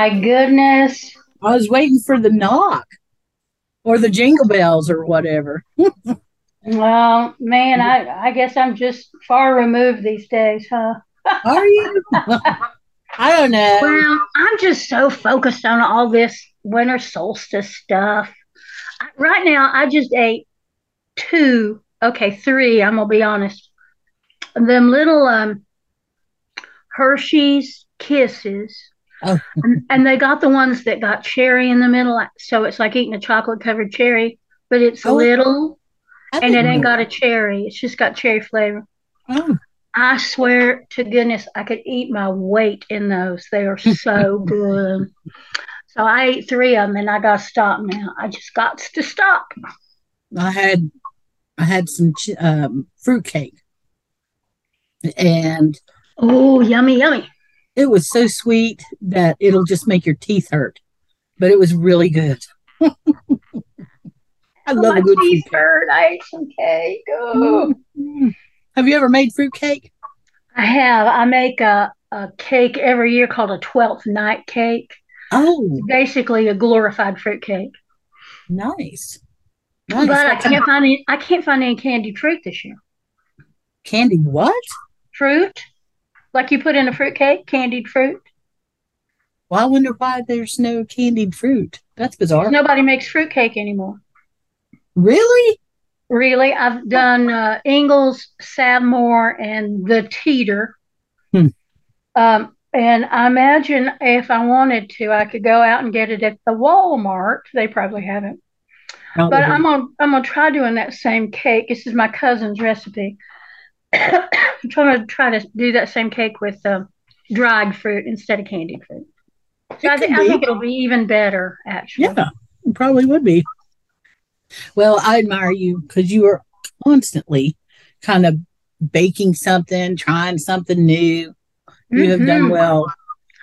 My goodness. I was waiting for the knock or the jingle bells or whatever. Well, man, I, I guess I'm just far removed these days, huh? Are you? I don't know. Well, I'm just so focused on all this winter solstice stuff. Right now, I just ate two, okay, three, I'm gonna be honest. Them little um Hershey's kisses. Oh. And, and they got the ones that got cherry in the middle, so it's like eating a chocolate covered cherry, but it's Oh, little I and it ain't got a cherry. It's just got cherry flavor. Oh, I swear to goodness, I could eat my weight in those. They are so good. So I ate three of them, and I got to stop now. I just got to stop. I had I had some ch- um, fruit cake, and Oh, yummy, yummy. It was so sweet that it'll just make your teeth hurt. But it was really good. I love a good fruit teeth cake. hurt. I ate some cake. Oh. Mm. Have you ever made fruit cake? I have. I make a, a cake every year called a twelfth night cake. Oh, it's Basically, a glorified fruit cake. nice. Nice. But I can't find any. I can't find any candy fruit this year. candy. What? Fruit, like you put in a fruit cake, candied fruit. Well, I wonder why there's no candied fruit. That's bizarre. Nobody makes fruit cake anymore. Really? Really, I've done uh, Ingles, Savmore, and the Teeter. Hmm. Um, and I imagine if I wanted to, I could go out and get it at the Walmart. They probably haven't. But I'm gonna I'm gonna try doing that same cake. This is my cousin's recipe. I'm trying to try to do that same cake with um, dried fruit instead of candied fruit. So I, It thi- could I think it'll be even better, actually. Yeah, it probably would be. Well, I admire you because you are constantly kind of baking something, trying something new. You have done Mhm. well.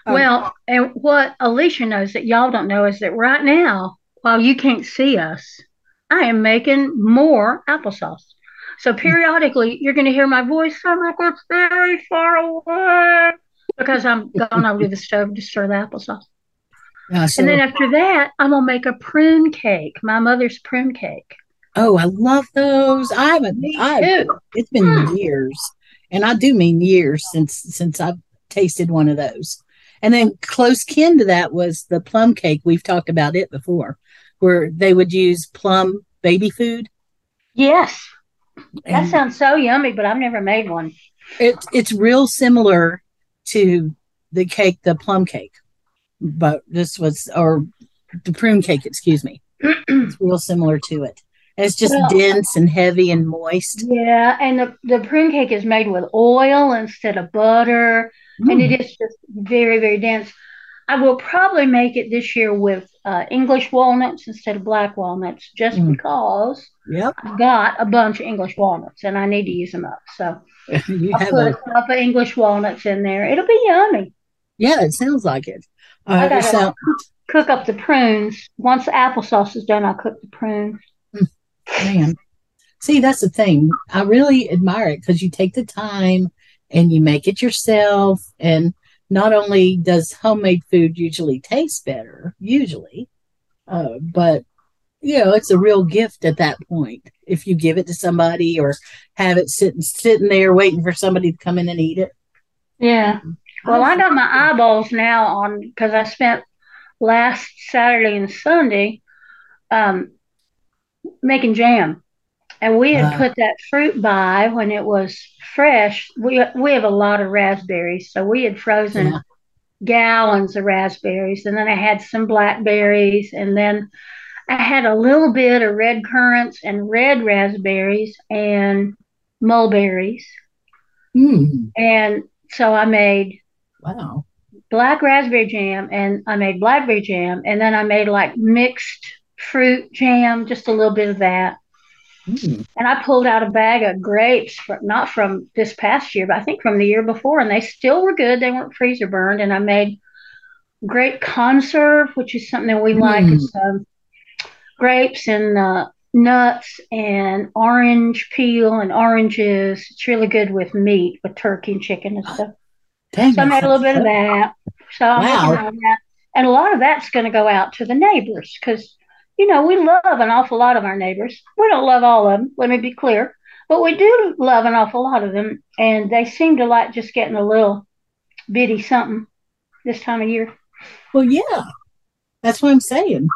Um, Well, and what Alicia knows that y'all don't know is that right now, while you can't see us, I am making more applesauce. So periodically, you're going to hear my voice sound like it's very far away because I'm going over to the stove to stir the applesauce. uh, so- And then after that, I'm going to make a prune cake, my mother's prune cake. oh, I love those. I haven't. I it's been years, and I do mean years since since I've tasted one of those. And then close kin to that was the plum cake. We've talked about it before, where they would use plum baby food. Yes, that And sounds so yummy, but I've never made one. it's it's real similar to the cake, the plum cake, but this was or the prune cake. Excuse me. It's real similar to it. And it's just Well- dense and heavy and moist. Yeah, and the, the prune cake is made with oil instead of butter. and Mm. it is just very, very dense. I will probably make it this year with uh, English walnuts instead of black walnuts, just Mm. because Yep, I've got a bunch of English walnuts and I need to use them up. So you I'll have put a cup of English walnuts in there. It'll be yummy. yeah. It sounds like it. I Uh, gotta so cook up the prunes. Once the applesauce is done, I'll cook the prunes. man, see that's the thing. I really admire it because you take the time and you make it yourself. And not only does homemade food usually taste better, usually, uh, but you know it's a real gift at that point if you give it to somebody or have it sitting sitting there waiting for somebody to come in and eat it. Yeah. Well, I got my eyeballs now on because I spent last Saturday and Sunday um, making jam. And we had put that fruit by when it was fresh. We we have a lot of raspberries, so we had frozen yeah. gallons of raspberries, and then I had some blackberries, and then I had a little bit of red currants and red raspberries and mulberries. Mm. And so I made wow black raspberry jam and I made blackberry jam and then I made like mixed fruit jam, just a little bit of that. Mm. And I pulled out a bag of grapes, from, not from this past year, but I think from the year before, and they still were good. They weren't freezer burned. And I made grape conserve, which is something that we mm. like. It's um, grapes and uh, nuts and orange peel and oranges. It's really good with meat, with turkey and chicken and stuff. Dang, so I made a little bit of that. So wow. that. And a lot of that's going to go out to the neighbors because you know, we love an awful lot of our neighbors. We don't love all of them, let me be clear, but we do love an awful lot of them. And they seem to like just getting a little bitty something this time of year. Well, yeah, that's what I'm saying.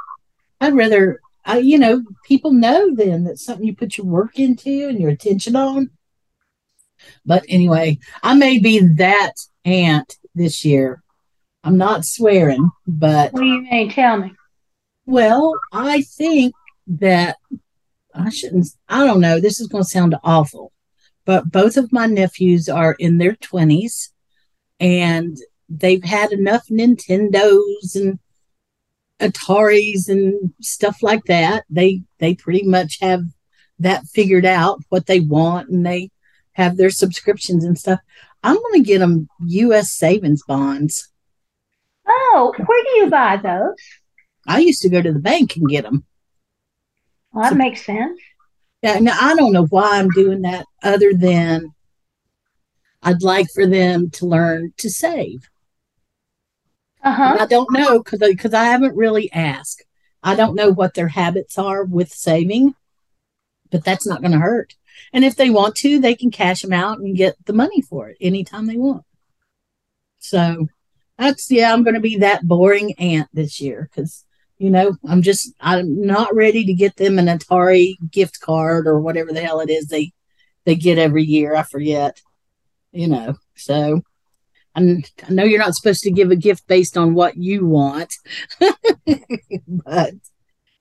I'd rather, uh, you know, people know then that something you put your work into and your attention on. But anyway, I may be that aunt this year. I'm not swearing, but. What do you mean? Tell me. Well, I think that I shouldn't, I don't know, this is going to sound awful, but both of my nephews are in their 20s and they've had enough Nintendos and Ataris and stuff like that. They they pretty much have that figured out what they want and they have their subscriptions and stuff. I'm going to get them US savings bonds. Oh, where do you buy those? I used to go to the bank and get them. Well, that so, makes sense. Yeah, now I don't know why I'm doing that other than I'd like for them to learn to save. Uh-huh. I don't know because because I haven't really asked. I don't know what their habits are with saving, but that's not going to hurt. And if they want to, they can cash them out and get the money for it anytime they want. So that's yeah, I'm going to be that boring aunt this year because you know, I'm just I'm not ready to get them an Atari gift card or whatever the hell it is they they get every year. I forget. You know, so I'm, I know you're not supposed to give a gift based on what you want, but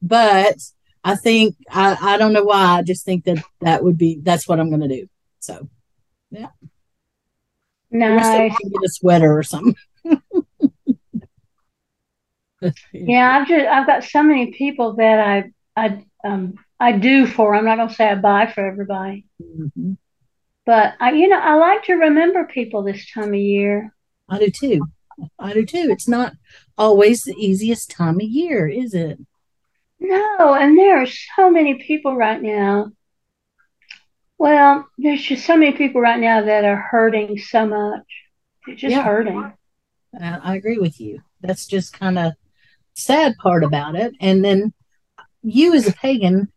but I think I I don't know why I just think that that would be that's what I'm going to do. So yeah. Nice. Get a sweater or something. Yeah, I've just I've got so many people that I I um I do for. I'm not gonna say I buy for everybody, mm-hmm. but I you know I like to remember people this time of year. I do too. I do too. It's not always the easiest time of year, is it? No, and there are so many people right now. Well, there's just so many people right now that are hurting so much. They're just yeah. hurting. I agree with you. That's just kind of sad part about it. And then you as a pagan,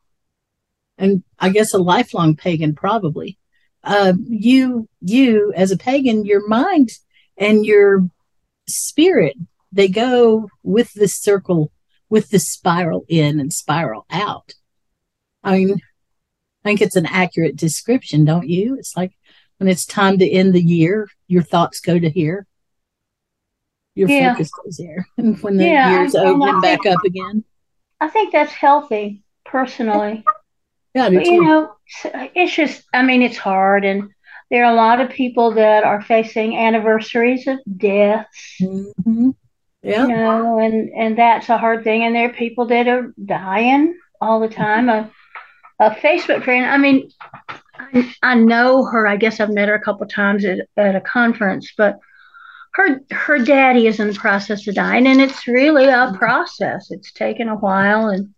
and I guess a lifelong pagan probably, uh, you you as a pagan, your mind and your spirit, they go with the circle, with the spiral in and spiral out. I mean, I think it's an accurate description, don't you? It's like when it's time to end the year, your thoughts go to here your yeah. focus goes there. When the yeah, year's open back up again. I think that's healthy, personally. Yeah, but, you know, it's just, I mean, it's hard. And there are a lot of people that are facing anniversaries of deaths. Mm-hmm. Yeah. You know, and, and that's a hard thing. And there are people that are dying all the time. A, a Facebook friend, I mean, I, I know her. I guess I've met her a couple times at, at a conference, but her her daddy is in the process of dying and it's really a process. It's taken a while and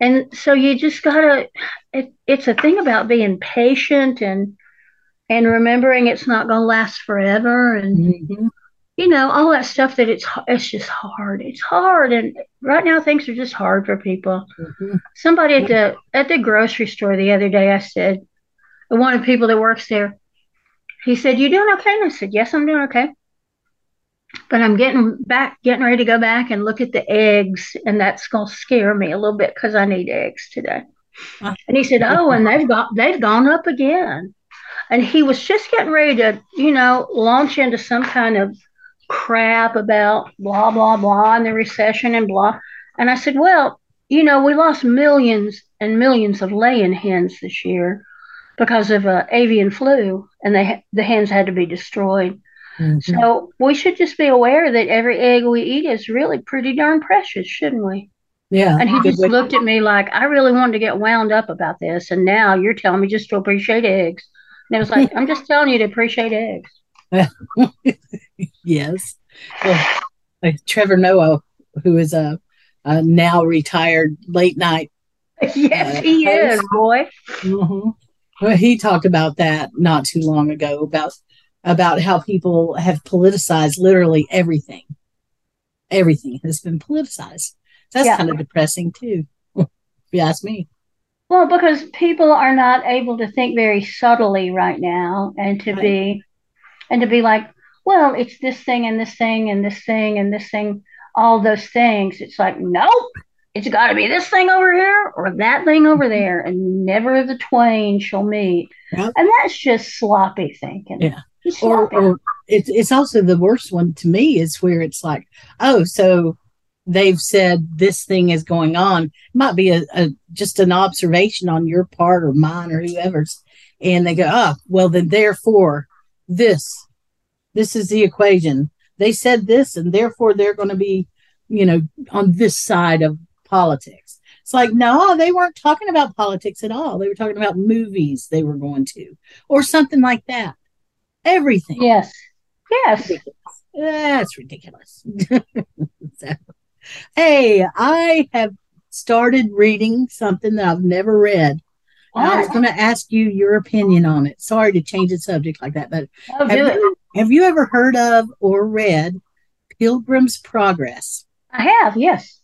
and so you just gotta it, it's a thing about being patient and and remembering it's not going to last forever and mm-hmm. you know all that stuff that it's it's just hard. It's hard and right now things are just hard for people. Mm-hmm. somebody at the at the grocery store the other day i said one of the people that works there he said you doing okay? And i said yes i'm doing okay but I'm getting back, getting ready to go back and look at the eggs, and that's to scare me a little bit because I need eggs today. And he said, "Oh, and they've got they've gone up again." And he was just getting ready to, you know, launch into some kind of crap about blah blah blah and the recession and blah. And I said, "Well, you know, we lost millions and millions of laying hens this year because of uh, avian flu, and they the hens had to be destroyed." Mm-hmm. So we should just be aware that every egg we eat is really pretty darn precious, shouldn't we? Yeah. And he just looked at me like, I really wanted to get wound up about this. And now you're telling me just to appreciate eggs. And it was like, I'm just telling you to appreciate eggs. yes. Well, Trevor Noah, who is a, a, now retired late night. Yes, uh, he host. is, boy. Mm-hmm. Well, he talked about that not too long ago about about how people have politicized literally everything. Everything has been politicized. That's yeah. kind of depressing too, if you ask me. Well, because people are not able to think very subtly right now and to right. be and to be like, well, it's this thing and this thing and this thing and this thing, all those things. It's like, nope, it's got to be this thing over here or that thing over there, and never the twain shall meet. Yep. And that's just sloppy thinking. Yeah. Or, or it's it's also the worst one to me is where it's like, oh, so they've said this thing is going on. It might be a, a, just an observation on your part or mine or whoever's, and they go, oh, well then therefore this, this is the equation. They said this, and therefore they're going to be, you know, on this side of politics. It's like, no, they weren't talking about politics at all. They were talking about movies they were going to, or something like that. Everything. Yes. Yes. That's ridiculous. so, Hey, I have started reading something that I've never read. I was going to ask you your opinion on it. Sorry to change the subject like that, but oh, have, you, have you ever heard of or read Pilgrim's Progress? I have, yes.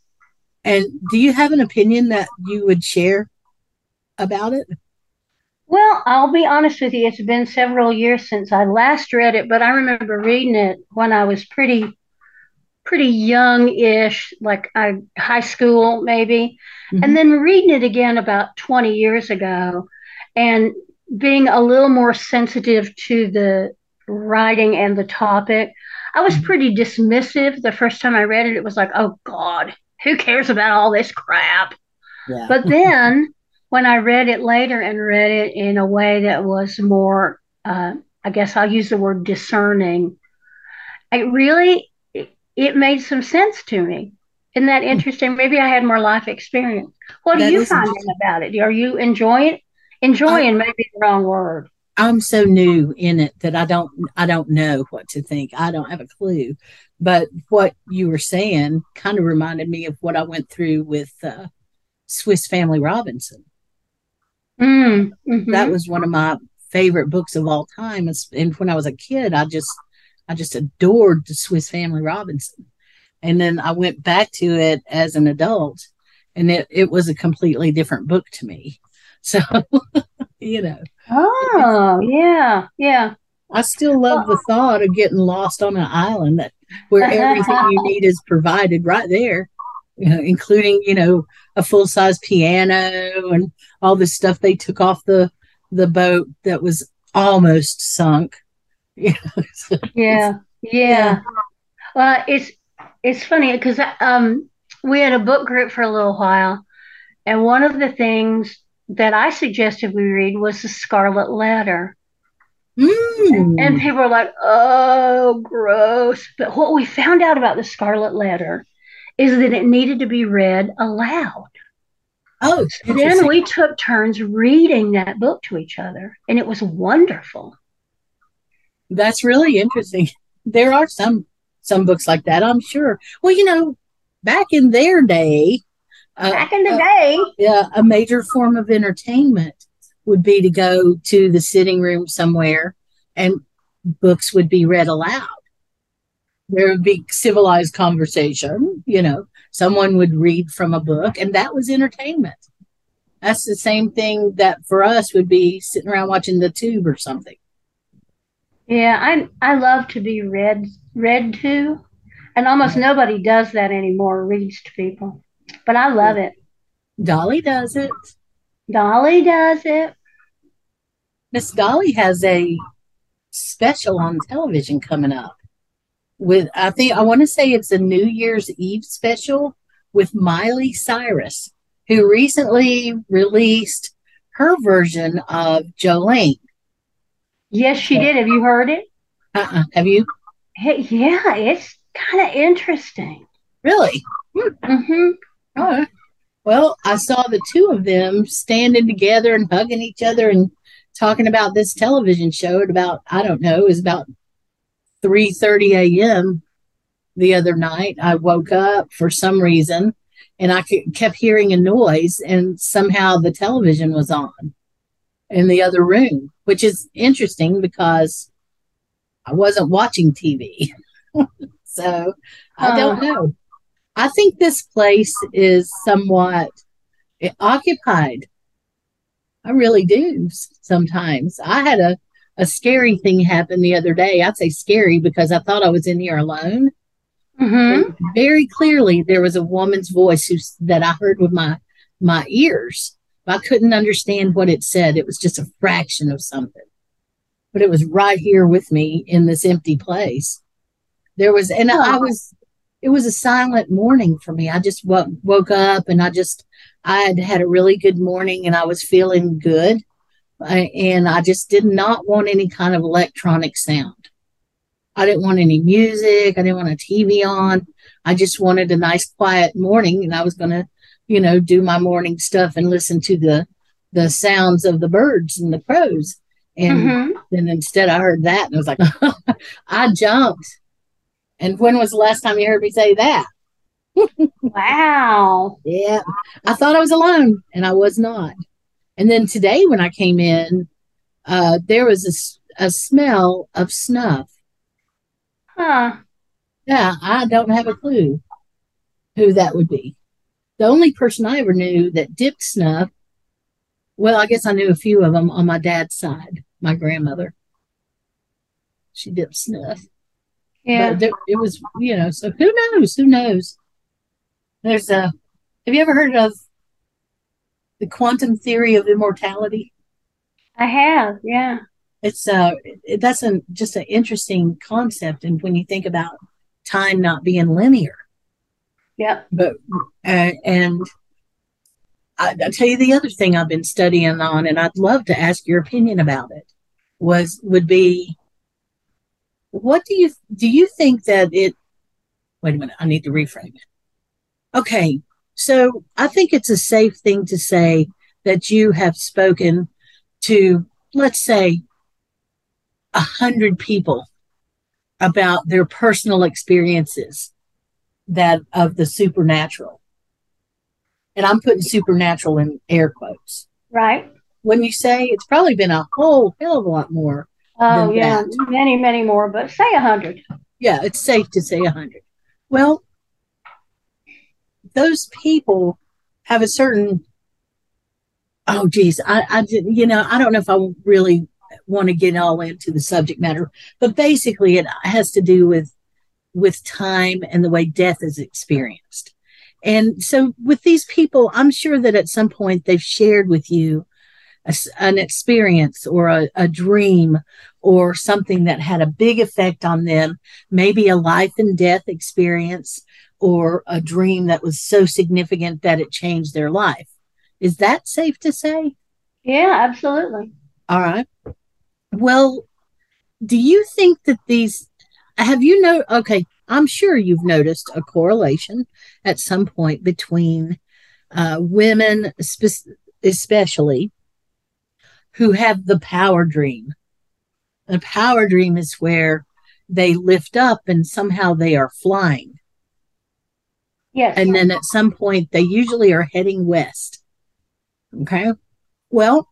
And do you have an opinion that you would share about it? Well, I'll be honest with you. It's been several years since I last read it, but I remember reading it when I was pretty pretty young-ish, like high school maybe, mm-hmm. and then reading it again about 20 years ago, and being a little more sensitive to the writing and the topic. I was mm-hmm. pretty dismissive the first time I read it. It was like, oh God, who cares about all this crap? Yeah. But then when I read it later and read it in a way that was more, uh, I guess I'll use the word discerning, it really it made some sense to me. Isn't that hmm. interesting? Maybe I had more life experience. What do you find about it? Are you enjoying enjoying? I, maybe the wrong word. I'm so new in it that I don't I don't know what to think. I don't have a clue. But what you were saying kind of reminded me of what I went through with uh, Swiss Family Robinson. Mm, mm-hmm. That was one of my favorite books of all time. And when I was a kid, I just I just adored the Swiss Family Robinson. And then I went back to it as an adult and it, it was a completely different book to me. So, you know. Oh, yeah, yeah. I still love the thought of getting lost on an island that where everything you need is provided right there, you know, including, you know, a full size piano and all the stuff they took off the the boat that was almost sunk. yeah, yeah, yeah. Well, it's it's funny because um, we had a book group for a little while, and one of the things that I suggested we read was the Scarlet Letter. Mm. And people were like, "Oh, gross!" But what we found out about the Scarlet Letter is that it needed to be read aloud. Oh, then we took turns reading that book to each other, and it was wonderful. That's really interesting. There are some some books like that, I'm sure. Well, you know, back in their day, uh, back in the uh, day, yeah, a major form of entertainment would be to go to the sitting room somewhere and books would be read aloud. There would be civilized conversation, you know, someone would read from a book, and that was entertainment. That's the same thing that for us would be sitting around watching the tube or something. Yeah, I I love to be read read to, and almost nobody does that anymore. Reads to people, but I love it. Dolly does it. Dolly does it. Miss Dolly has a special on television coming up with I think I want to say it's a New Year's Eve special with Miley Cyrus, who recently released her version of Jolene. Yes, she did. Have you heard it? Uh-uh. Have you? Hey, yeah, it's kind of interesting. Really? Mm-hmm. All right. Well, I saw the two of them standing together and hugging each other and talking about this television show at about I don't know, it was about 3:30 a.m. the other night. I woke up for some reason and I kept hearing a noise and somehow the television was on in the other room, which is interesting because I wasn't watching TV. so, I don't uh-huh. know. I think this place is somewhat eh, occupied. I really do sometimes. I had a, a scary thing happened the other day. I'd say scary because I thought I was in here alone. Mm-hmm. Very clearly, there was a woman's voice who, that I heard with my my ears. I couldn't understand what it said. It was just a fraction of something, but it was right here with me in this empty place. There was, and I was it was a silent morning for me. I just w- woke up and I just, I had had a really good morning and I was feeling good. And I just did not want any kind of electronic sound. I didn't want any music. I didn't want a TV on. I just wanted a nice quiet morning and I was going to, you know, do my morning stuff and listen to the, the sounds of the birds and the crows. And Mm-hmm. then instead I heard that and I was like, I jumped and when was the last time you heard me say that? Wow. Yeah. I thought I was alone and I was not. And then today when I came in, uh, there was a, a smell of snuff. Huh. Yeah, I don't have a clue who that would be. The only person I ever knew that dipped snuff, well, I guess I knew a few of them on my dad's side, my grandmother. She dipped snuff. Yeah. There, it was, you know, so who knows? Who knows? There's a, have you ever heard of the quantum theory of immortality? I have. Yeah. It's, uh, it, that's an, just an interesting concept. And when you think about time not being linear, Yep. but, uh, and I, I'll tell you the other thing I've been studying on, and I'd love to ask your opinion about it, was, would be, what do you, do you think that it, wait a minute, I need to reframe it. Okay, so I think it's a safe thing to say that you have spoken to, let's say, a hundred people about their personal experiences that of the supernatural. And I'm putting supernatural in air quotes. Right. When you say it's probably been a whole hell of a lot more. Oh, yeah. that. Many, many more, but say a hundred. Yeah, it's safe to say a hundred. Well, those people have a certain oh geez i i didn't you know i don't know if i really want to get all into the subject matter but basically it has to do with with time and the way death is experienced. And so with these people i'm sure that at some point they've shared with you a an experience or a, a dream or something that had a big effect on them maybe a life and death experience or a dream that was so significant that it changed their life. Is that safe to say? Yeah, absolutely. All right. Well, do you think that these have you know okay, I'm sure you've noticed a correlation at some point between uh, women spe- especially who have the power dream. The power dream is where they lift up and somehow they are flying. Yes. and then at some point they usually are heading west. Okay. Well,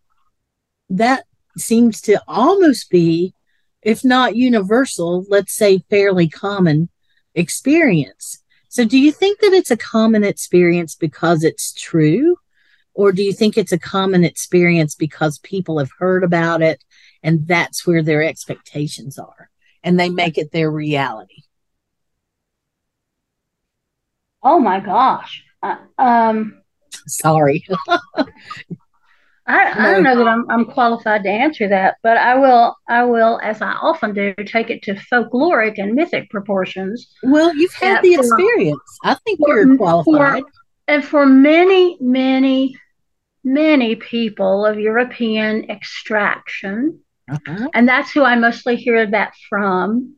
that seems to almost be, if not universal, let's say fairly common experience. So, do you think that it's a common experience because it's true? Or do you think it's a common experience because people have heard about it and that's where their expectations are and they make it their reality? Oh my gosh. Uh, um, Sorry. I, I don't know that I'm, I'm qualified to answer that, but I will I will, as I often do, take it to folkloric and mythic proportions. Well, you've had the for, experience. I think for, you're qualified. For, and for many, many, many people of European extraction, uh-huh. and that's who I mostly hear that from.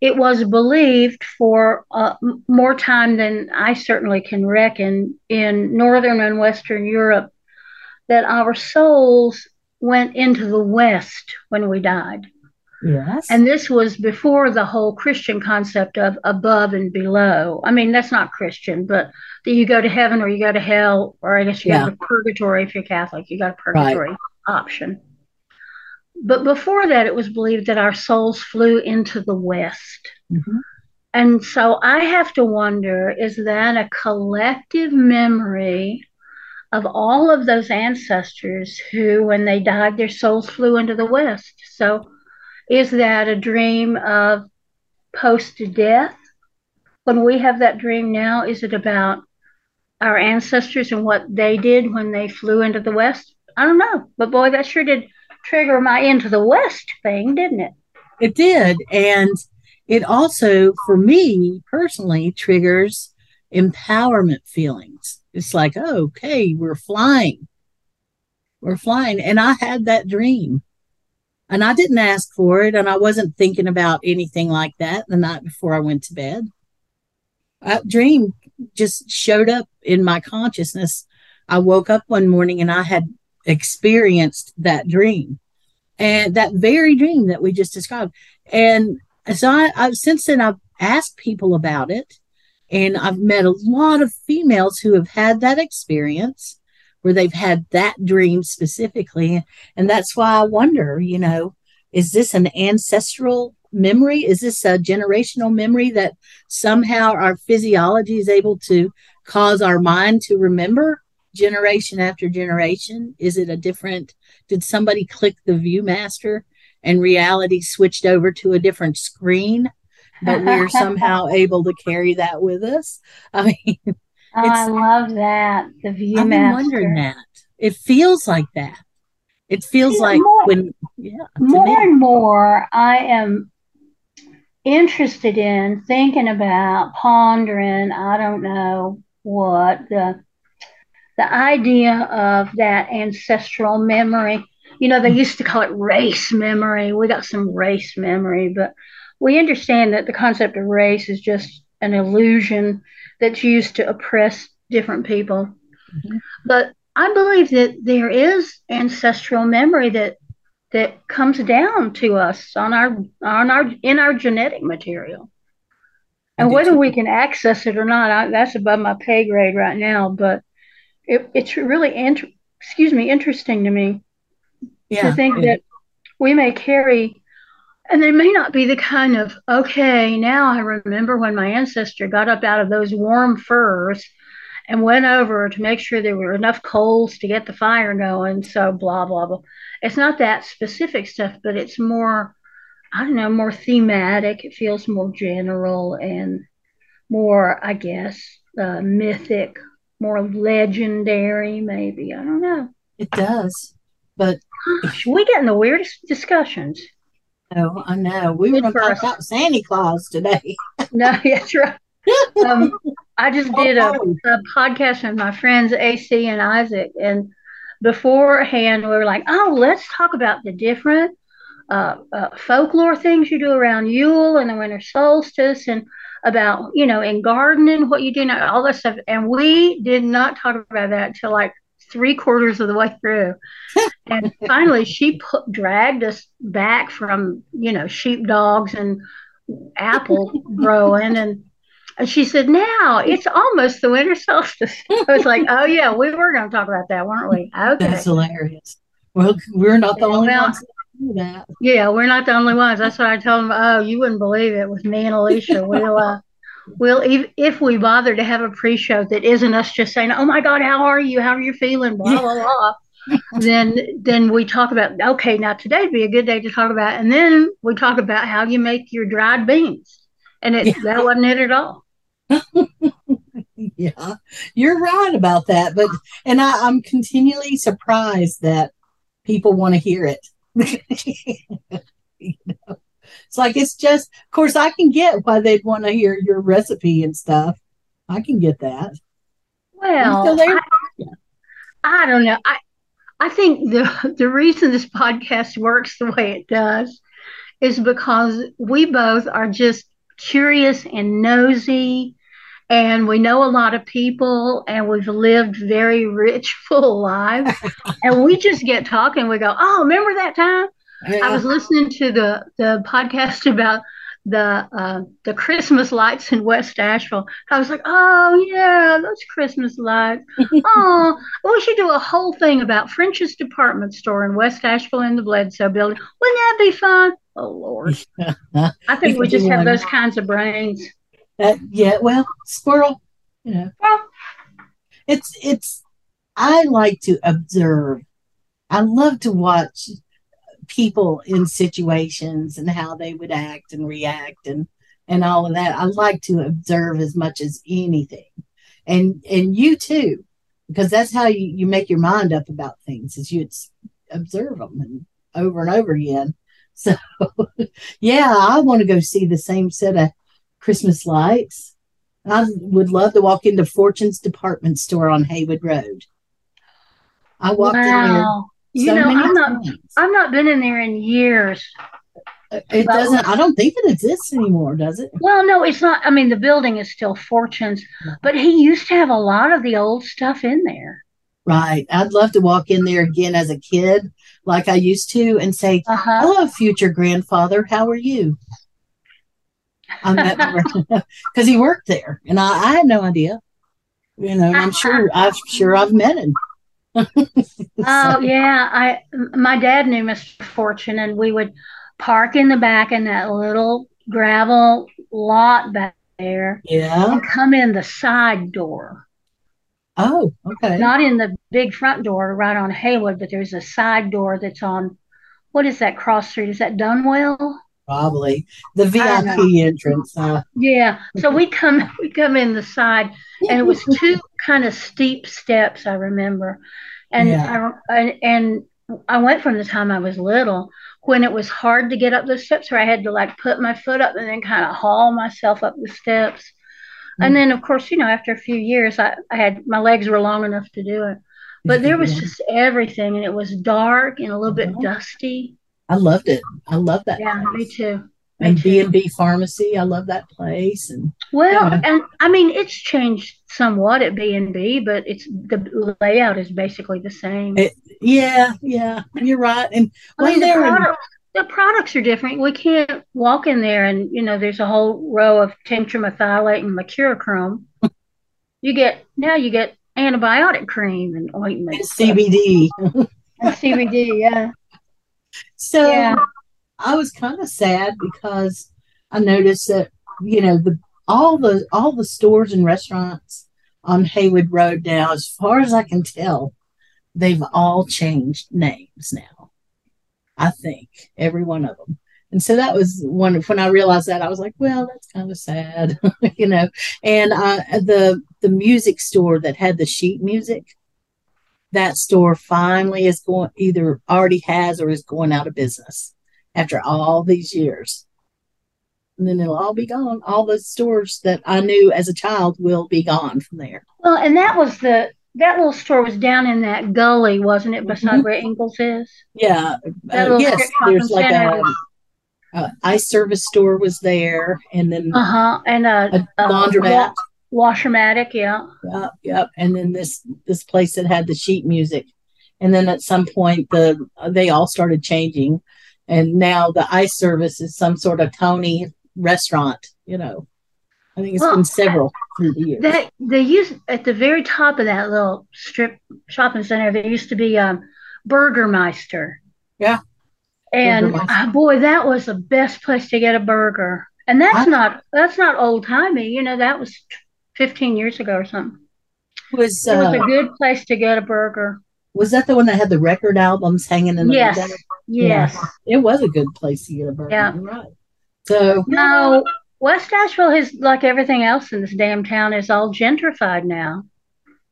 It was believed for uh, more time than I certainly can reckon in Northern and Western Europe that our souls went into the West when we died. Yes. And this was before the whole Christian concept of above and below. I mean, that's not Christian, but that you go to heaven or you go to hell, or I guess you yeah. go to purgatory if you're Catholic, you got a purgatory right. option. But before that, it was believed that our souls flew into the West. Mm-hmm. And so I have to wonder is that a collective memory of all of those ancestors who, when they died, their souls flew into the West. So, is that a dream of post death? When we have that dream now, is it about our ancestors and what they did when they flew into the West? I don't know. But boy, that sure did trigger my into the West thing, didn't it? It did. And it also, for me personally, triggers empowerment feelings it's like, oh, okay, we're flying. We're flying. And I had that dream. And I didn't ask for it. And I wasn't thinking about anything like that the night before I went to bed. That dream just showed up in my consciousness. I woke up one morning and I had experienced that dream and that very dream that we just described. And so I, I've since then I've asked people about it and I've met a lot of females who have had that experience where they've had that dream specifically. And that's why I wonder, you know, is this an ancestral memory? Is this a generational memory that somehow our physiology is able to cause our mind to remember generation after generation? Is it a different, did somebody click the Viewmaster and reality switched over to a different screen? but we're somehow able to carry that with us. I mean, oh, I love that the view. I've been wondering that. It feels like that. It feels like more, when yeah, more and more I am interested in thinking about pondering. I don't know what the the idea of that ancestral memory. You know, they used to call it race memory. We got some race memory, but we understand that the concept of race is just an illusion that's used to oppress different people. Mm-hmm. But I believe that there is ancestral memory that that comes down to us on our on our in our genetic material. And whether we can access it or not, I, that's above my pay grade right now. But it, it's really inter- excuse me interesting to me yeah, to think yeah. that we may carry and they may not be the kind of, okay, now I remember when my ancestor got up out of those warm furs and went over to make sure there were enough coals to get the fire going. So, blah, blah, blah. It's not that specific stuff, but it's more, I don't know, more thematic. It feels more general and more, I guess, uh, mythic, more legendary, maybe. I don't know. It does. But we get in the weirdest discussions. Oh, I know. We were going to talk about Santa Claus today. no, that's right. Um, I just did a, a, podcast with my friends AC and Isaac, and beforehand we were like, "Oh, let's talk about the different uh, uh, folklore things you do around Yule and the winter solstice, and about you know in gardening what you do, and all that stuff." And we did not talk about that until like three quarters of the way through. and finally, she put, dragged us back from, you know, sheepdogs and apple growing. And, and she said, Now it's almost the winter solstice. I was like, Oh, yeah, we were going to talk about that, weren't we? Okay. That's hilarious. Well, we're not the only well, ones that. Yeah, we're not the only ones. That's why I told them. Oh, you wouldn't believe it with me and Alicia. We'll, uh, well, if, if we bother to have a pre-show that isn't us just saying, "Oh my God, how are you? How are you feeling?" Blah blah blah. then then we talk about okay, now today'd be a good day to talk about, and then we talk about how you make your dried beans, and it yeah. that wasn't it at all. yeah, you're right about that. But and I, I'm continually surprised that people want to hear it. You know? It's like it's just, of course, I can get why they'd want to hear your recipe and stuff. I can get that. Well, I, I don't know. I I think the the reason this podcast works the way it does is because we both are just curious and nosy and we know a lot of people and we've lived very rich full lives and we just get talking we go oh remember that time yeah. i was listening to the the podcast about the uh, the Christmas lights in West Asheville. I was like, oh yeah, those Christmas lights. oh, we should do a whole thing about French's department store in West Asheville in the Bledsoe building. Wouldn't that be fun? Oh Lord, I think we just have those kinds of brains. Uh, yeah, well, squirrel. You know, it's it's. I like to observe. I love to watch people in situations and how they would act and react and and all of that. I like to observe as much as anything. And and you too, because that's how you, you make your mind up about things is you observe them and over and over again. So yeah, I want to go see the same set of Christmas lights. I would love to walk into Fortune's department store on Haywood Road. I walked wow. in there you so know, I'm not. Times. I've not been in there in years. It doesn't. I don't think it exists anymore, does it? Well, no, it's not. I mean, the building is still Fortune's, but he used to have a lot of the old stuff in there. Right. I'd love to walk in there again as a kid, like I used to, and say, uh-huh. "Hello, future grandfather. How are you?" I met because he worked there, and I, I, had no idea. You know, I'm sure. I'm sure I've met him. oh yeah, I my dad knew Mr. Fortune, and we would park in the back in that little gravel lot back there. Yeah, and come in the side door. Oh, okay. Not in the big front door right on Haywood, but there's a side door that's on. What is that cross street? Is that Dunwell? Probably the VIP entrance. Yeah. So we come we come in the side, and it was two kind of steep steps. I remember, and yeah. I, and I went from the time I was little when it was hard to get up the steps, where I had to like put my foot up and then kind of haul myself up the steps. Mm-hmm. And then, of course, you know, after a few years, I, I had my legs were long enough to do it. But there was just everything, and it was dark and a little bit uh-huh. dusty. I loved it. I love that. Yeah, place. me too. Me and B and B Pharmacy, I love that place. And well, yeah. and I mean, it's changed somewhat at B and B, but it's the layout is basically the same. It, yeah, yeah, you're right. And I mean, the, product, the products are different. We can't walk in there and you know, there's a whole row of tetramethylated and mercurochrome. you get now you get antibiotic cream and ointment, and CBD, and CBD, yeah. So yeah. I was kind of sad because I noticed that you know the all the all the stores and restaurants on Haywood Road now, as far as I can tell, they've all changed names now. I think every one of them. And so that was one when I realized that I was like, well, that's kind of sad, you know. And uh, the the music store that had the sheet music, that store finally is going either already has or is going out of business after all these years. And then it'll all be gone. All the stores that I knew as a child will be gone from there. Well, and that was the that little store was down in that gully, wasn't it, beside mm-hmm. where Ingles is? Yeah. Uh, yes, there's like a, a, ice service store was there, and then uh huh, and a, a laundromat. Washermatic, yeah. Yep, yep. And then this this place that had the sheet music, and then at some point the they all started changing, and now the ice service is some sort of Tony restaurant. You know, I think it's well, been several through the years. That they used at the very top of that little strip shopping center. There used to be um, Burgermeister. Yeah. And uh, boy, that was the best place to get a burger. And that's I, not that's not old timey. You know, that was 15 years ago or something. Was, uh, it was a uh, good place to get a burger. Was that the one that had the record albums hanging in the yes. Yes. Yeah. It was a good place to get a burger. Yeah. You're right. So no, West Asheville is like everything else in this damn town is all gentrified now.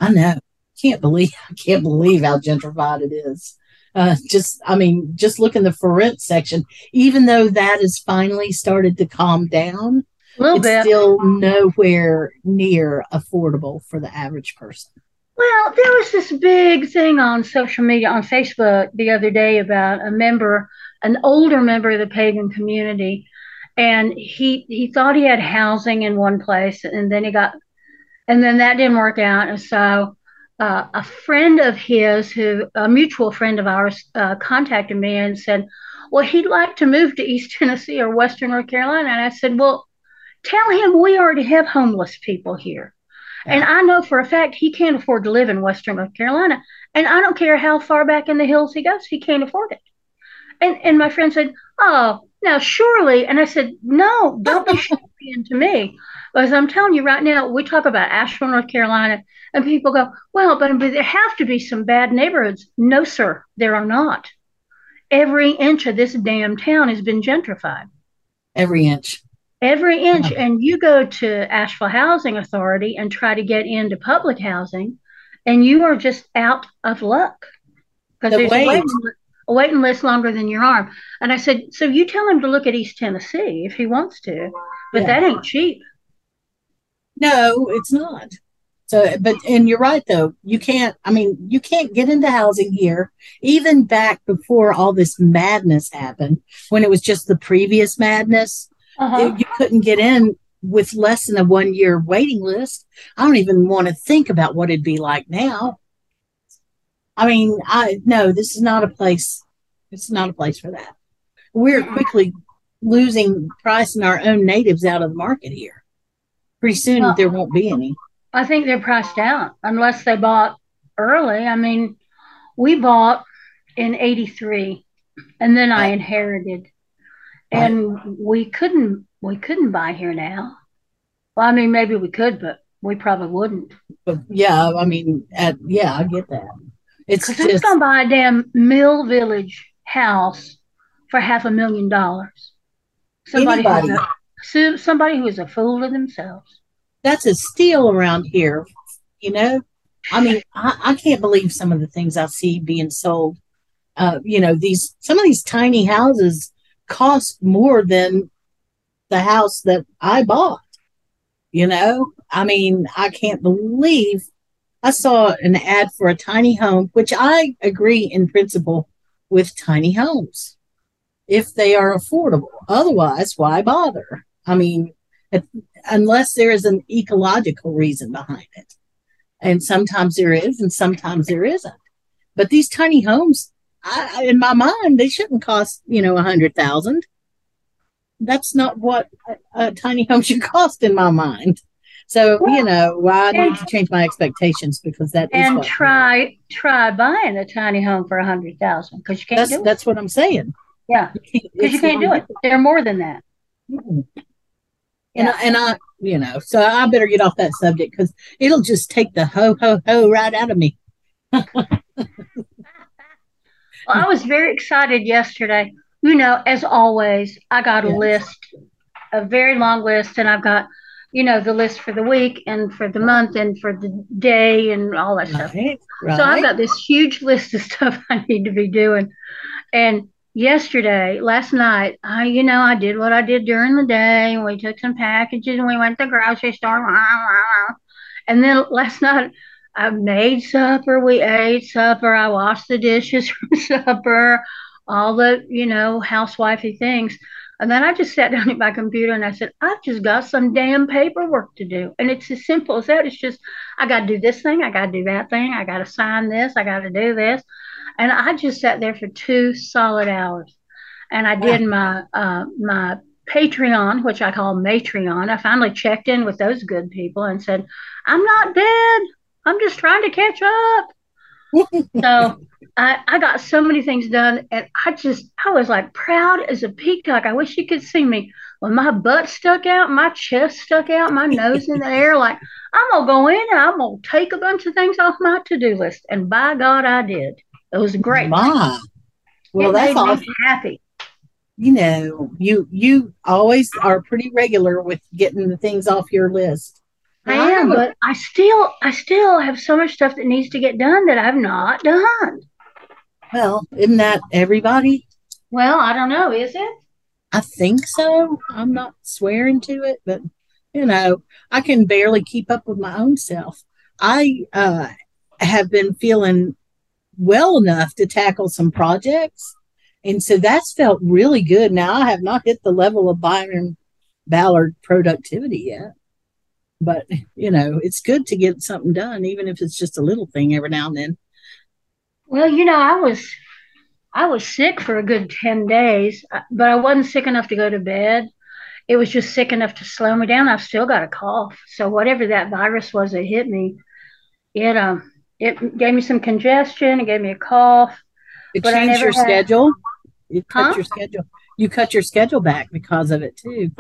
I know. Can't believe I can't believe how gentrified it is. Uh, just I mean, just look in the for rent section. Even though that has finally started to calm down, A little it's bit. still nowhere near affordable for the average person. Well, there was this big thing on social media, on Facebook the other day about a member, an older member of the pagan community, and he he thought he had housing in one place, and then he got, and then that didn't work out, and so uh, a friend of his, who a mutual friend of ours, uh, contacted me and said, "Well, he'd like to move to East Tennessee or Western North Carolina," and I said, "Well, tell him we already have homeless people here." And I know for a fact he can't afford to live in Western North Carolina. And I don't care how far back in the hills he goes, he can't afford it. And and my friend said, Oh, now surely. And I said, No, don't be shocking to me. Because I'm telling you right now, we talk about Asheville, North Carolina, and people go, Well, but, but there have to be some bad neighborhoods. No, sir, there are not. Every inch of this damn town has been gentrified Every inch. Every inch and you go to asheville housing authority and try to get into public housing and you are just out of luck because The there's a wait. waiting, a waiting list longer than your arm and i said so you tell him to look at east tennessee if he wants to but Yeah. that ain't cheap No, it's not. So, but, and you're right though. You can't, I mean, you can't get into housing here, even back before all this madness happened, when it was just the previous madness. Uh-huh. you, you couldn't get in with less than a one year waiting list. I don't even want to think about what it'd be like now. I mean, I no, this is not a place. It's not a place for that. We're quickly losing pricing our own natives out of the market here. Pretty soon Well- there won't be any. I think they're priced out unless they bought early. I mean, we bought in 83 and then I inherited and we couldn't we couldn't buy here now. Well, I mean maybe we could, but we probably wouldn't. But yeah, I mean, at, yeah, I get that. It's Because who's just gonna buy a damn Mill Village house for half a million dollars? Somebody who's a, somebody who is a fool to themselves. that's a steal around here. You know, I mean, I, I can't believe some of the things I see being sold. Uh, you know, these some of these tiny houses cost more than the house that I bought. You know, I mean, I can't believe I saw an ad for a tiny home, which I agree in principle with tiny homes if they are affordable. Otherwise, why bother? I mean, if, unless there is an ecological reason behind it. And sometimes there is, and sometimes there isn't. But these tiny homes, I, in my mind, they shouldn't cost, you know, a hundred thousand. That's not what a, a tiny home should cost in my mind. So, you know, why I need to change my expectations because that is And try try buying a tiny home for a hundred thousand because you can't that's do it. that's what I'm saying. Yeah, because you can't do it. They're more than that. Mm. And I, and I, you know, so I better get off that subject because it'll just take the ho ho ho right out of me. Well, I was very excited yesterday. You know, as always, I got a Yes. list, a very long list, and I've got, you know, the list for the week and for the month and for the day and all that stuff. Right, right. So I've got this huge list of stuff I need to be doing. And yesterday, last night, I, you know, I did what I did during the day. We took some packages and we went to the grocery store. And then last night, I made supper. We ate supper. I washed the dishes from supper, all the, you know, housewifey things. And then I just sat down at my computer and I said, I've just got some damn paperwork to do. And it's as simple as that. It's just, I got to do this thing. I got to do that thing. I got to sign this. I got to do this. And I just sat there for two solid hours. And I did my, uh, my Patreon, which I call Matreon. I finally checked in with those good people and said, I'm not dead. I'm just trying to catch up. so I, I got so many things done and I just I was like proud as a peacock. I wish you could see me when my butt stuck out, my chest stuck out, my nose in the air, like I'm gonna go in and I'm gonna take a bunch of things off my to-do list. And by God I did. It was great. My. Well, it that's awesome. me happy. you know, you you always are pretty regular with getting the things off your list. I am, but I still I still have so much stuff that needs to get done that I've not done. Well, isn't that everybody? Well, I don't know, is it? I think so. I'm not swearing to it, but you know, I can barely keep up with my own self. I uh, have been feeling well enough to tackle some projects. And so that's felt really good. Now I have not hit the level of Byron Ballard productivity yet. But, you know, it's good to get something done, even if it's just a little thing every now and then. Well, you know, I was I was sick for a good 10 days, uh, but I wasn't sick enough to go to bed. It was just sick enough to slow me down. I've still got a cough. So whatever that virus was that hit me, it um it gave me some congestion, it gave me a cough. It but changed your had... schedule. You cut huh? your schedule. You cut your schedule back because of it too.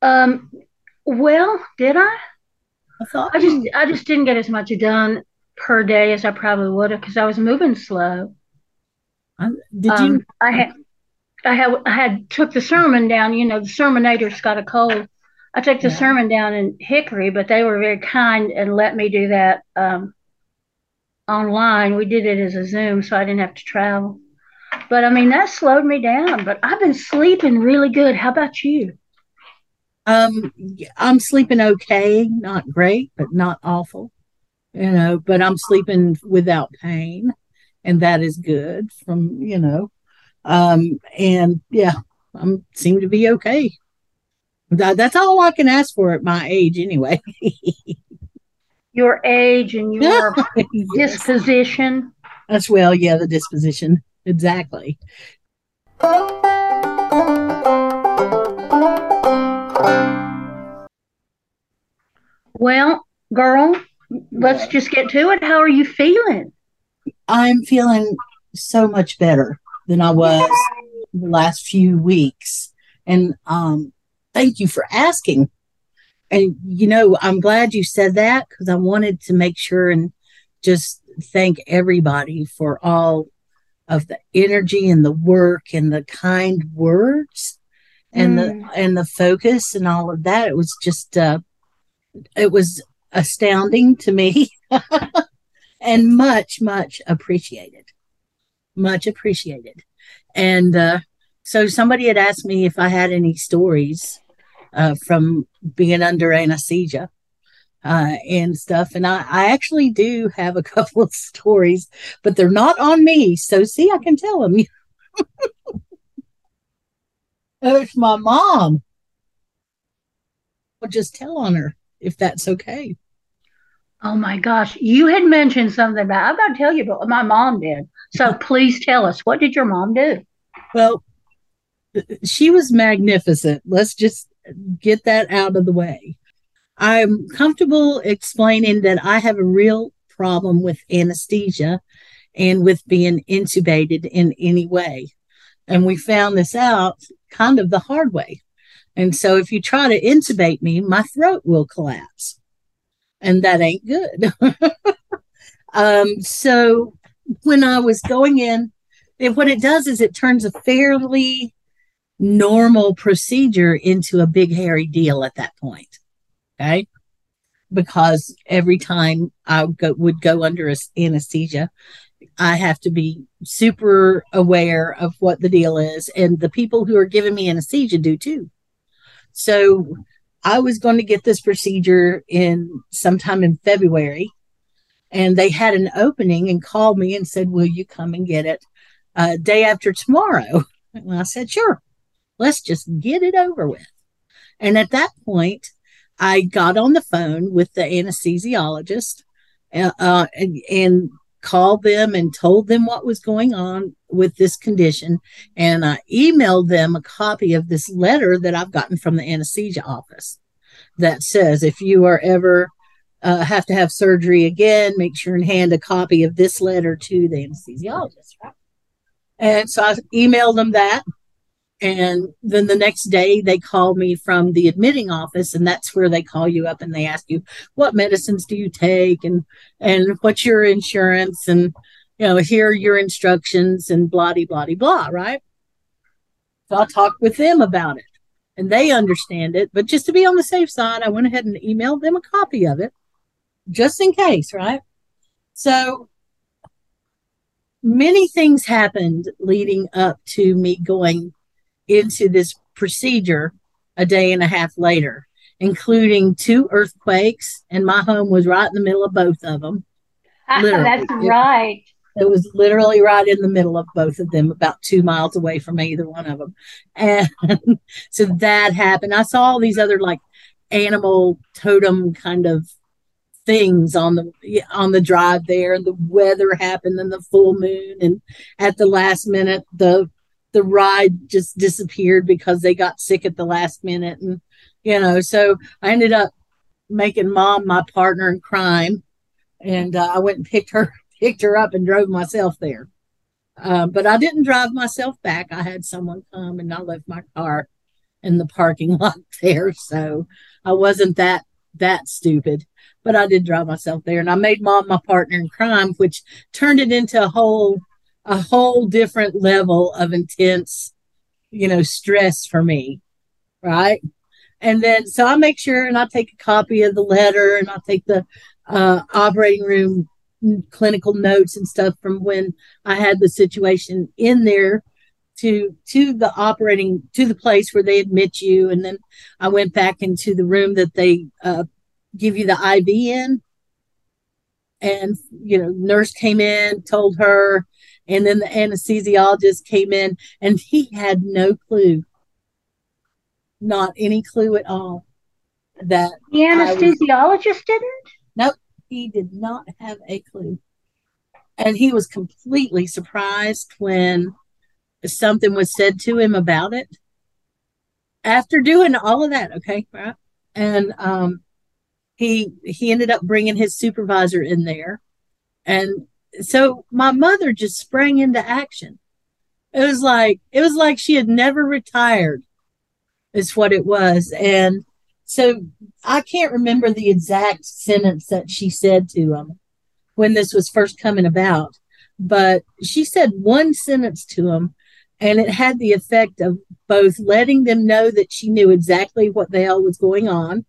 Um well, did I? I thought I just I just didn't get as much done per day as I probably would have because I was moving slow. did um, you? I had I had I had took the sermon down. You know, the sermonator's got a cold. I took the yeah. sermon down in Hickory, but they were very kind and let me do that um, online. We did it as a Zoom, so I didn't have to travel. But I mean, that slowed me down. But I've been sleeping really good. How about you? Um, I'm sleeping okay, not great, but not awful. You know, but I'm sleeping without pain, and that is good. From you know, um, and yeah, I'm seem to be okay. That, that's all I can ask for at my age, anyway. your age and your yes. disposition. As well, yeah, the disposition. Exactly. Well, girl, let's just get to it. How are you feeling? I'm feeling so much better than I was the last few weeks. And um, thank you for asking. And, you know, I'm glad you said that because I wanted to make sure and just thank everybody for all of the energy and the work and the kind words and mm. the and the focus and all of that it was just uh it was astounding to me and much much appreciated much appreciated and uh so somebody had asked me if i had any stories uh, from being under anesthesia uh, and stuff. And I, I actually do have a couple of stories, but they're not on me. So, see, I can tell them. Oh, it's my mom. I'll just tell on her if that's okay. Oh my gosh. You had mentioned something about, I'm going to tell you about what my mom did. So please tell us, what did your mom do? Well, she was magnificent. Let's just get that out of the way. I'm comfortable explaining that I have a real problem with anesthesia and with being intubated in any way. And we found this out kind of the hard way. And so if you try to intubate me, my throat will collapse. And that ain't good. um, so when I was going in, it, what it does is it turns a fairly normal procedure into a big hairy deal at that point. Okay. Because every time I go, would go under anesthesia, I have to be super aware of what the deal is. And the people who are giving me anesthesia do too. So I was going to get this procedure in sometime in February. And they had an opening and called me and said, Will you come and get it uh, day after tomorrow? And I said, Sure. Let's just get it over with. And at that point, I got on the phone with the anesthesiologist uh, uh, and, and called them and told them what was going on with this condition. And I emailed them a copy of this letter that I've gotten from the anesthesia office that says if you are ever uh, have to have surgery again, make sure and hand a copy of this letter to the anesthesiologist. Right? And so I emailed them that. And then the next day they call me from the admitting office and that's where they call you up and they ask you what medicines do you take and and what's your insurance and you know here are your instructions and blah blah blah blah right So I talked with them about it and they understand it. But just to be on the safe side, I went ahead and emailed them a copy of it just in case, right? So many things happened leading up to me going into this procedure a day and a half later, including two earthquakes, and my home was right in the middle of both of them. Ah, ah, that's right. It was literally right in the middle of both of them, about two miles away from either one of them. And so that happened. I saw all these other like animal totem kind of things on the on the drive there. And the weather happened and the full moon, and at the last minute, the the ride just disappeared because they got sick at the last minute, and you know, so I ended up making mom my partner in crime, and uh, I went and picked her picked her up and drove myself there. Uh, but I didn't drive myself back. I had someone come and I left my car in the parking lot there. So I wasn't that that stupid. But I did drive myself there and I made mom my partner in crime, which turned it into a whole a whole different level of intense, you know, stress for me. Right. And then so I make sure and I take a copy of the letter and I take the uh, operating room clinical notes and stuff from when I had the situation in there to to the operating to the place where they admit you and then I went back into the room that they uh, give you the IV in and you know nurse came in told her and then the anesthesiologist came in and he had no clue not any clue at all that the anesthesiologist was, didn't nope he did not have a clue. And he was completely surprised when something was said to him about it. After doing all of that, okay, right? And um, he he ended up bringing his supervisor in there, and so my mother just sprang into action. It was like it was like she had never retired, is what it was, and so I can't remember the exact sentence that she said to him when this was first coming about, but she said one sentence to him, and it had the effect of both letting them know that she knew exactly what the hell was going on,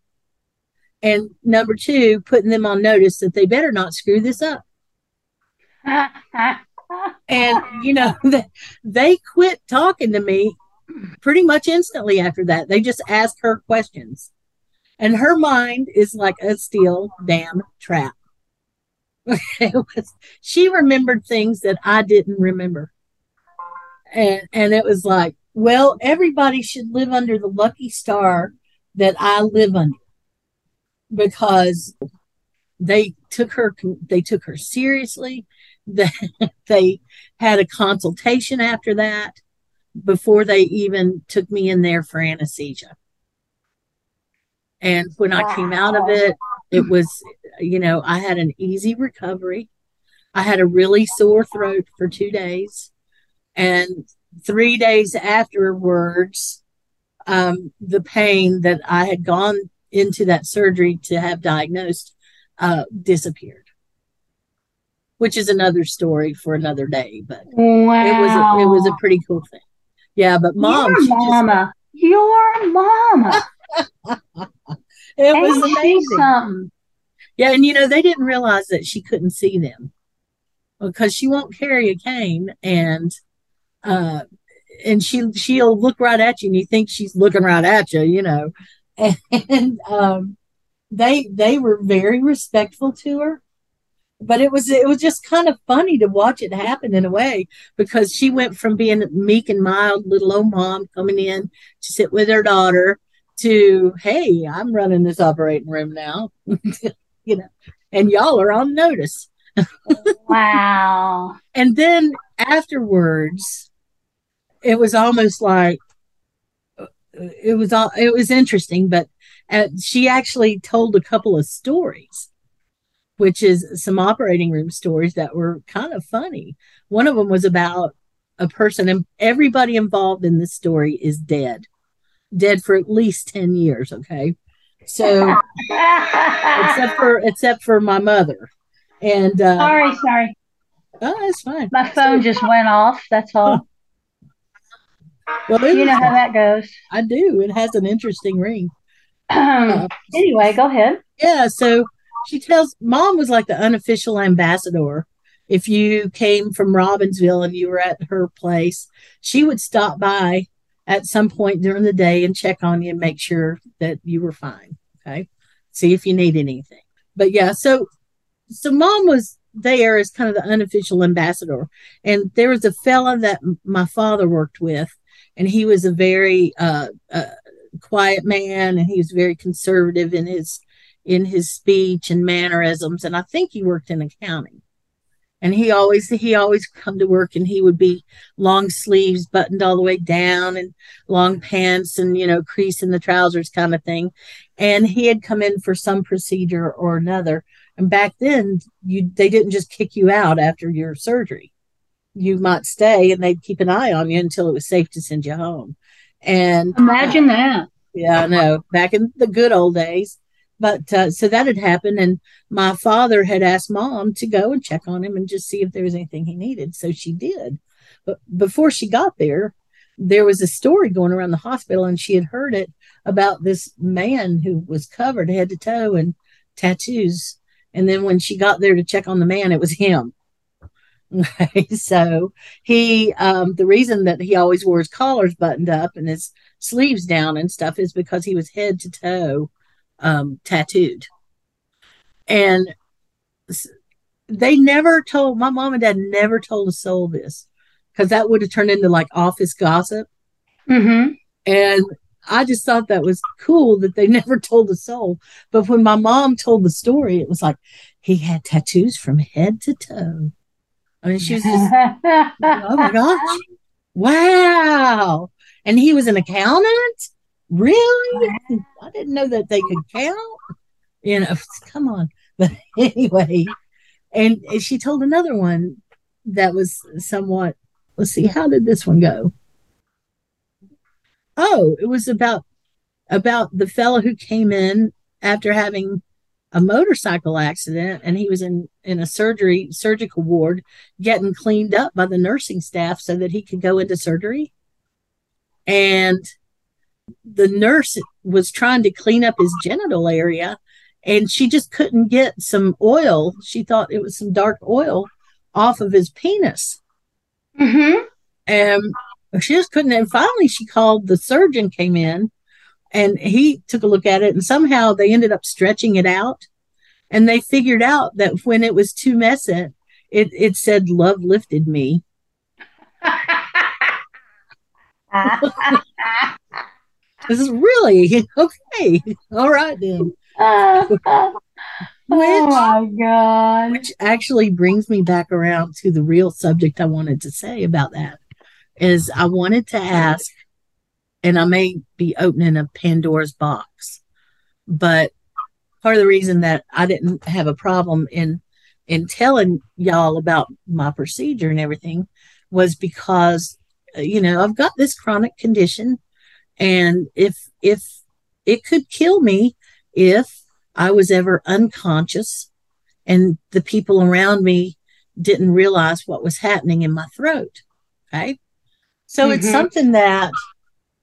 and number two, putting them on notice that they better not screw this up. And you know they quit talking to me pretty much instantly after that. They just asked her questions and her mind is like a steel damn trap. she remembered things that I didn't remember. And and it was like, well, everybody should live under the lucky star that I live under. Because they took her they took her seriously. They, they had a consultation after that before they even took me in there for anesthesia. And when I came out of it, it was, you know, I had an easy recovery. I had a really sore throat for two days. And three days afterwards, um, the pain that I had gone into that surgery to have diagnosed uh, disappeared. Which is another story for another day, but wow. it was a, it was a pretty cool thing. Yeah, but mom, your mama, just, your mama. it was amazing. Yeah, and you know they didn't realize that she couldn't see them because she won't carry a cane, and uh, and she she'll look right at you, and you think she's looking right at you, you know, and um, they they were very respectful to her but it was it was just kind of funny to watch it happen in a way because she went from being a meek and mild little old mom coming in to sit with her daughter to hey i'm running this operating room now you know and y'all are on notice. Wow. And then afterwards it was almost like it was all it was interesting but uh, she actually told a couple of stories which is some operating room stories that were kind of funny one of them was about a person and everybody involved in this story is dead dead for at least 10 years okay so except for except for my mother and uh sorry sorry oh that's fine my phone just went off that's all Well, you know how that goes. I do. It has an interesting ring. uh, anyway, go ahead. Yeah. So she tells mom was like the unofficial ambassador. If you came from Robbinsville and you were at her place, she would stop by at some point during the day and check on you and make sure that you were fine. Okay. See if you need anything. But yeah, so so mom was there as kind of the unofficial ambassador. And there was a fella that my father worked with, and he was a very uh, uh, quiet man, and he was very conservative in his in his speech and mannerisms. And I think he worked in accounting. And he always he always come to work and he would be long sleeves buttoned all the way down and long pants and you know crease in the trousers kind of thing. And he had come in for some procedure or another and back then, you they didn't just kick you out after your surgery. You might stay and they'd keep an eye on you until it was safe to send you home. And imagine uh, that. Yeah, I know. Back in the good old days. But uh, so that had happened, and my father had asked mom to go and check on him and just see if there was anything he needed. So she did. But before she got there, there was a story going around the hospital, and she had heard it about this man who was covered head to toe in tattoos and then when she got there to check on the man, it was him. So he, um, the reason that he always wore his collars buttoned up and his sleeves down and stuff is because he was head to toe um, tattooed. And they never told my mom and dad never told a soul this because that would have turned into like office gossip. Mm-hmm. And I just thought that was cool that they never told a soul. But when my mom told the story, it was like he had tattoos from head to toe. I mean, she was just, oh my gosh, wow. And he was an accountant? Really? I didn't know that they could count. You know, come on. But anyway, and she told another one that was somewhat, let's see, how did this one go? oh, it was about about the fellow who came in after having a motorcycle accident and he was in in a surgery surgical ward getting cleaned up by the nursing staff so that he could go into surgery and the nurse was trying to clean up his genital area and she just couldn't get some oil she thought it was some dark oil off of his penis mm-hmm. and she just couldn't. And finally, she called the surgeon, came in, and he took a look at it. And somehow they ended up stretching it out. And they figured out that when it was too messy, it, it said, Love lifted me. this is really okay. All right, then. which, oh my God. Which actually brings me back around to the real subject I wanted to say about that is I wanted to ask, and I may be opening a Pandora's box, but part of the reason that I didn't have a problem in in telling y'all about my procedure and everything was because uh, you know I've got this chronic condition, and if if it could kill me if I was ever unconscious and the people around me didn't realize what was happening in my throat. Okay. So mm-hmm. it's something that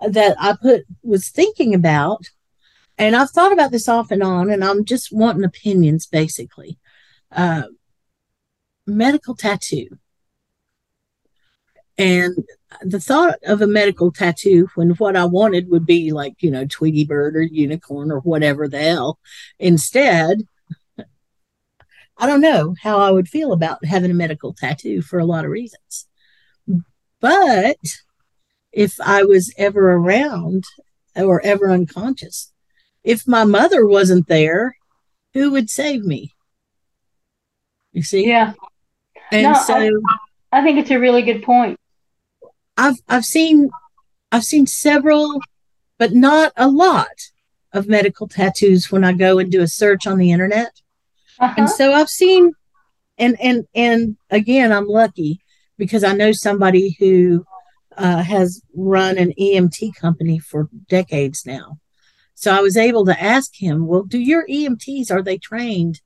that I put was thinking about, and I've thought about this off and on, and I'm just wanting opinions basically. Uh, medical tattoo. And the thought of a medical tattoo when what I wanted would be like, you know, Tweety Bird or unicorn or whatever the hell. Instead, I don't know how I would feel about having a medical tattoo for a lot of reasons. But if I was ever around or ever unconscious, if my mother wasn't there, who would save me? You see? Yeah. And no, so I, I think it's a really good point. I've I've seen I've seen several, but not a lot of medical tattoos when I go and do a search on the internet. Uh-huh. And so I've seen and and and again I'm lucky because I know somebody who uh, has run an EMT company for decades now. So I was able to ask him, well, do your EMTs, are they trained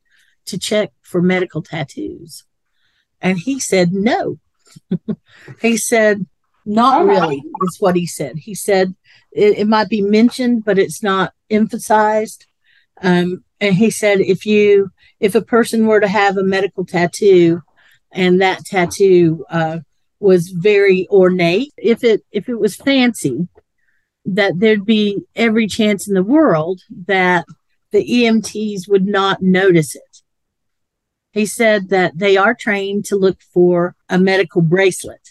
to check for medical tattoos? And he said, no. he said, Not really, is what he said. He said it, it, might be mentioned, but it's not emphasized. Um, and he said if you if a person were to have a medical tattoo and that tattoo uh, was very ornate if it if it was fancy that there'd be every chance in the world that the EMTs would not notice it. He said that they are trained to look for a medical bracelet.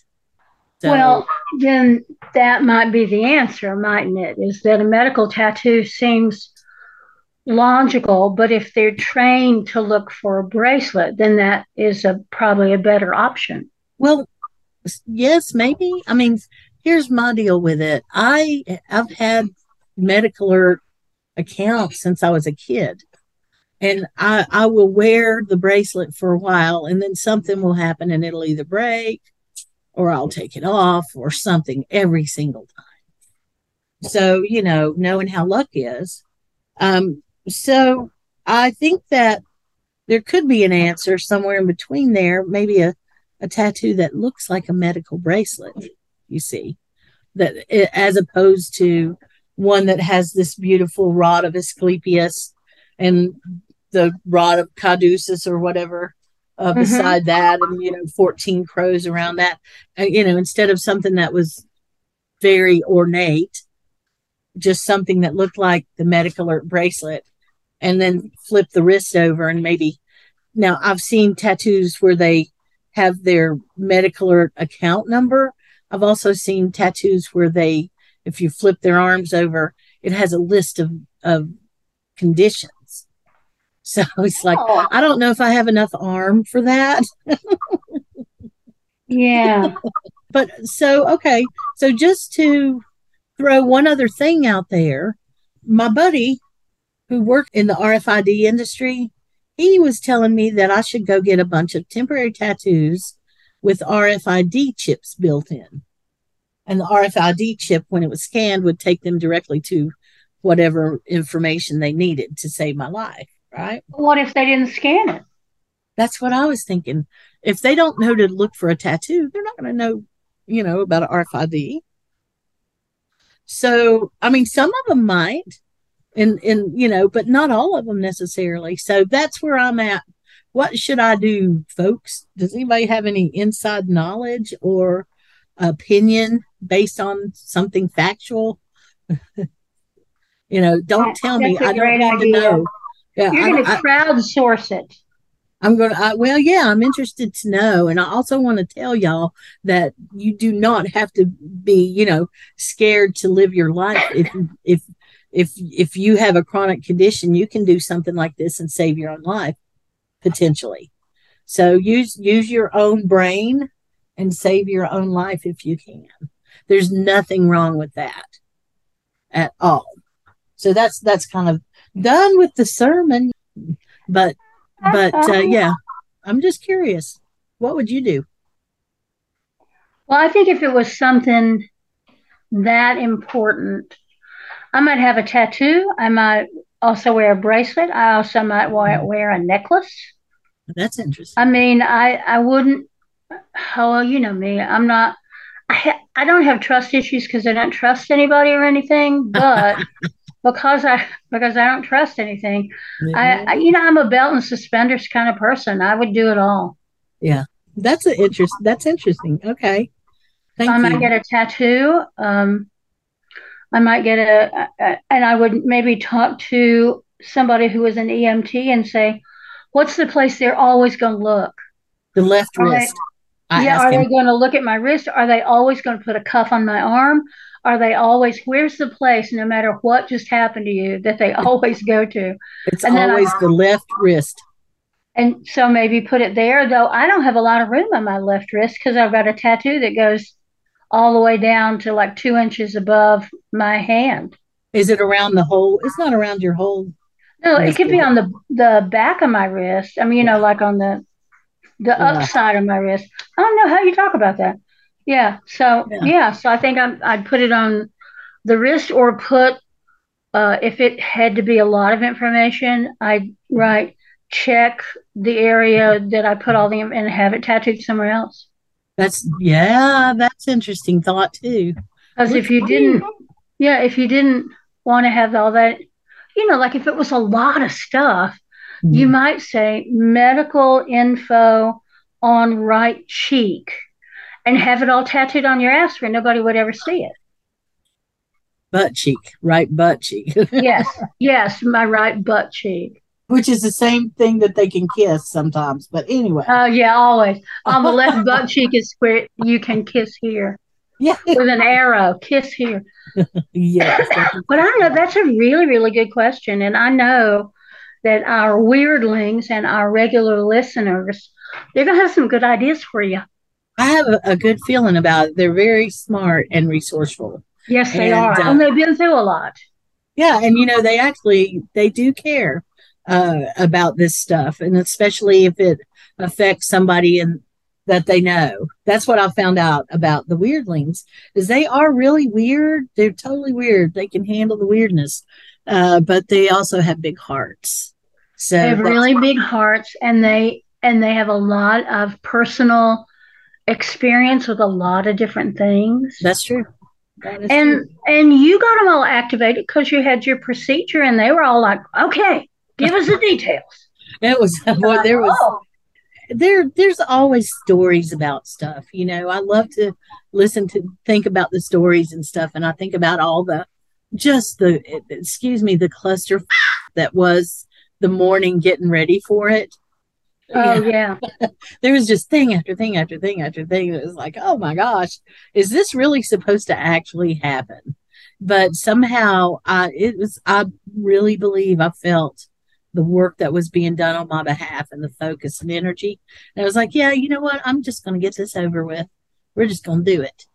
So, well, then that might be the answer, mightn't it? Is that a medical tattoo seems logical, but if they're trained to look for a bracelet, then that is a probably a better option. Well, yes, maybe. I mean, here's my deal with it. I I've had medical alert accounts since I was a kid. And I, I will wear the bracelet for a while and then something will happen and it'll either break or I'll take it off or something every single time. So, you know, knowing how luck is. Um, so I think that there could be an answer somewhere in between there, maybe a, a tattoo that looks like a medical bracelet, you see, that as opposed to one that has this beautiful rod of Asclepius and the rod of Caduceus or whatever uh, mm-hmm. beside that, and you know, 14 crows around that. Uh, you know, instead of something that was very ornate, just something that looked like the medical alert bracelet, and then flip the wrist over and maybe. Now, I've seen tattoos where they have their medical alert account number. I've also seen tattoos where they, if you flip their arms over, it has a list of, of conditions so it's like, oh. I don't know if I have enough arm for that. yeah. but so, okay. So just to throw one other thing out there, my buddy who worked in the RFID industry, he was telling me that I should go get a bunch of temporary tattoos with RFID chips built in. And the RFID chip, when it was scanned, would take them directly to whatever information they needed to save my life right? What if they didn't scan it? That's what I was thinking. If they don't know to look for a tattoo, they're not going to know, you know, about an RFID. So, I mean, some of them might, and and you know, but not all of them necessarily. So that's where I'm at. What should I do, folks? Does anybody have any inside knowledge or opinion based on something factual? you know, don't tell me. I don't need idea. to know. Yeah, You're going to crowdsource it. I'm going to, well, yeah, I'm interested to know. And I also want to tell y'all that you do not have to be, you know, scared to live your life. If, if, if, if you have a chronic condition, you can do something like this and save your own life potentially. So use, use your own brain and save your own life if you can. There's nothing wrong with that at all. So that's, that's kind of done with the sermon. But, but uh, yeah, I'm just curious. What would you do? Well, I think if it was something that important, I might have a tattoo. I might also wear a bracelet. I also might wear a necklace. That's interesting. I mean, I I wouldn't. Oh, well, you know me. I'm not. I ha- I don't have trust issues because I don't trust anybody or anything. But because I because I don't trust anything. Mm-hmm. I, I, you know I'm a belt and suspenders kind of person. I would do it all. Yeah, that's an interest. That's interesting. Okay, Thank so I might get a tattoo. Um, I might get a, a, and I would maybe talk to somebody who is an EMT and say, "What's the place they're always going to look?" The left are wrist. They, yeah, are him. they going to look at my wrist? Are they always going to put a cuff on my arm? Are they always where's the place no matter what just happened to you that they always go to? It's and always I, the left wrist. And so maybe put it there though i don't have a lot of room on my left wrist because i've got a tattoo that goes all the way down to like two inches above my hand. Is it around the whole it's not around your whole no it could be on the the back of my wrist i mean you know like on the the yeah. upside of my wrist. I don't know how you talk about that yeah. So yeah. yeah. So I think I'm, I'd put it on the wrist or put uh, if it had to be a lot of information, I'd write check the area that I put all the and have it tattooed somewhere else. That's yeah, that's interesting thought too. Because if you didn't, yeah, if you didn't want to have all that, you know, like if it was a lot of stuff, mm-hmm. you might say medical info on right cheek and have it all tattooed on your ass where nobody would ever see it. Butt cheek, right butt cheek. yes, yes, my right butt cheek. Which is the same thing that they can kiss sometimes. But anyway. Oh, uh, yeah, always. On the left butt cheek is where you can kiss here. Yeah. With an arrow, kiss here. yes. but I know that's a really, really good question. And I know that our Wyrdlings and our regular listeners, they're going to have some good ideas for you. I have a, a, good feeling about it. They're very smart and resourceful. Yes, they and, are. Uh, and they've been through a lot. Yeah, and you know they actually they do care uh, about this stuff, and especially if it affects somebody in that they know. That's what I found out about the Wyrdlings is they are really weird. They're totally weird. They can handle the weirdness, uh, but they also have big hearts. So they have really big hearts, and they and they have a lot of personal experience with a lot of different things. That's true. That and true. and you got them all activated because you had your procedure, and they were all like, "Okay, give us the details." It was well, there was oh. there there's always stories about stuff. You know, I love to listen to think about the stories and stuff, and I think about all the just the excuse me the cluster that was the morning getting ready for it Oh yeah. there was just thing after thing after thing after thing. It was like, oh my gosh, is this really supposed to actually happen? But somehow I it was I really believe I felt the work that was being done on my behalf and the focus and energy. And I was like, yeah, you know what? I'm just gonna get this over with. We're just gonna do it.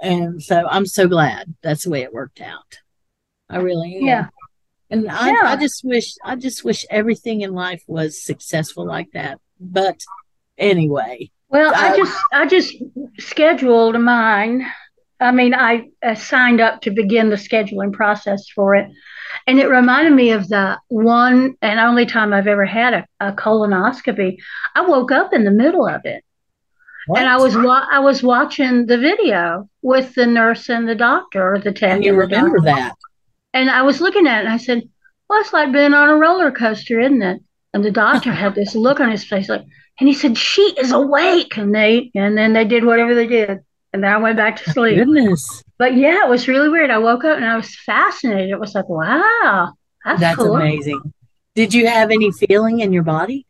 And so I'm so glad that's the way it worked out. I really am. Yeah. And I, yeah. I just wish I just wish everything in life was successful like that. But anyway. Well, I, I just I just scheduled mine. I mean, I uh, signed up to begin the scheduling process for it. And it reminded me of the one and only time I've ever had a, a colonoscopy. I woke up in the middle of it. What? And I was wa- I was watching the video with the nurse and the doctor the tech. You remember that? And I was looking at it and I said, Well, it's like being on a roller coaster, isn't it? And the doctor had this look on his face like, and he said, She is awake. And they, and then they did whatever they did. And then I went back to sleep. Goodness. But yeah, it was really weird. I woke up and I was fascinated. It was like, wow, that's, that's cool. amazing. Did you have any feeling in your body?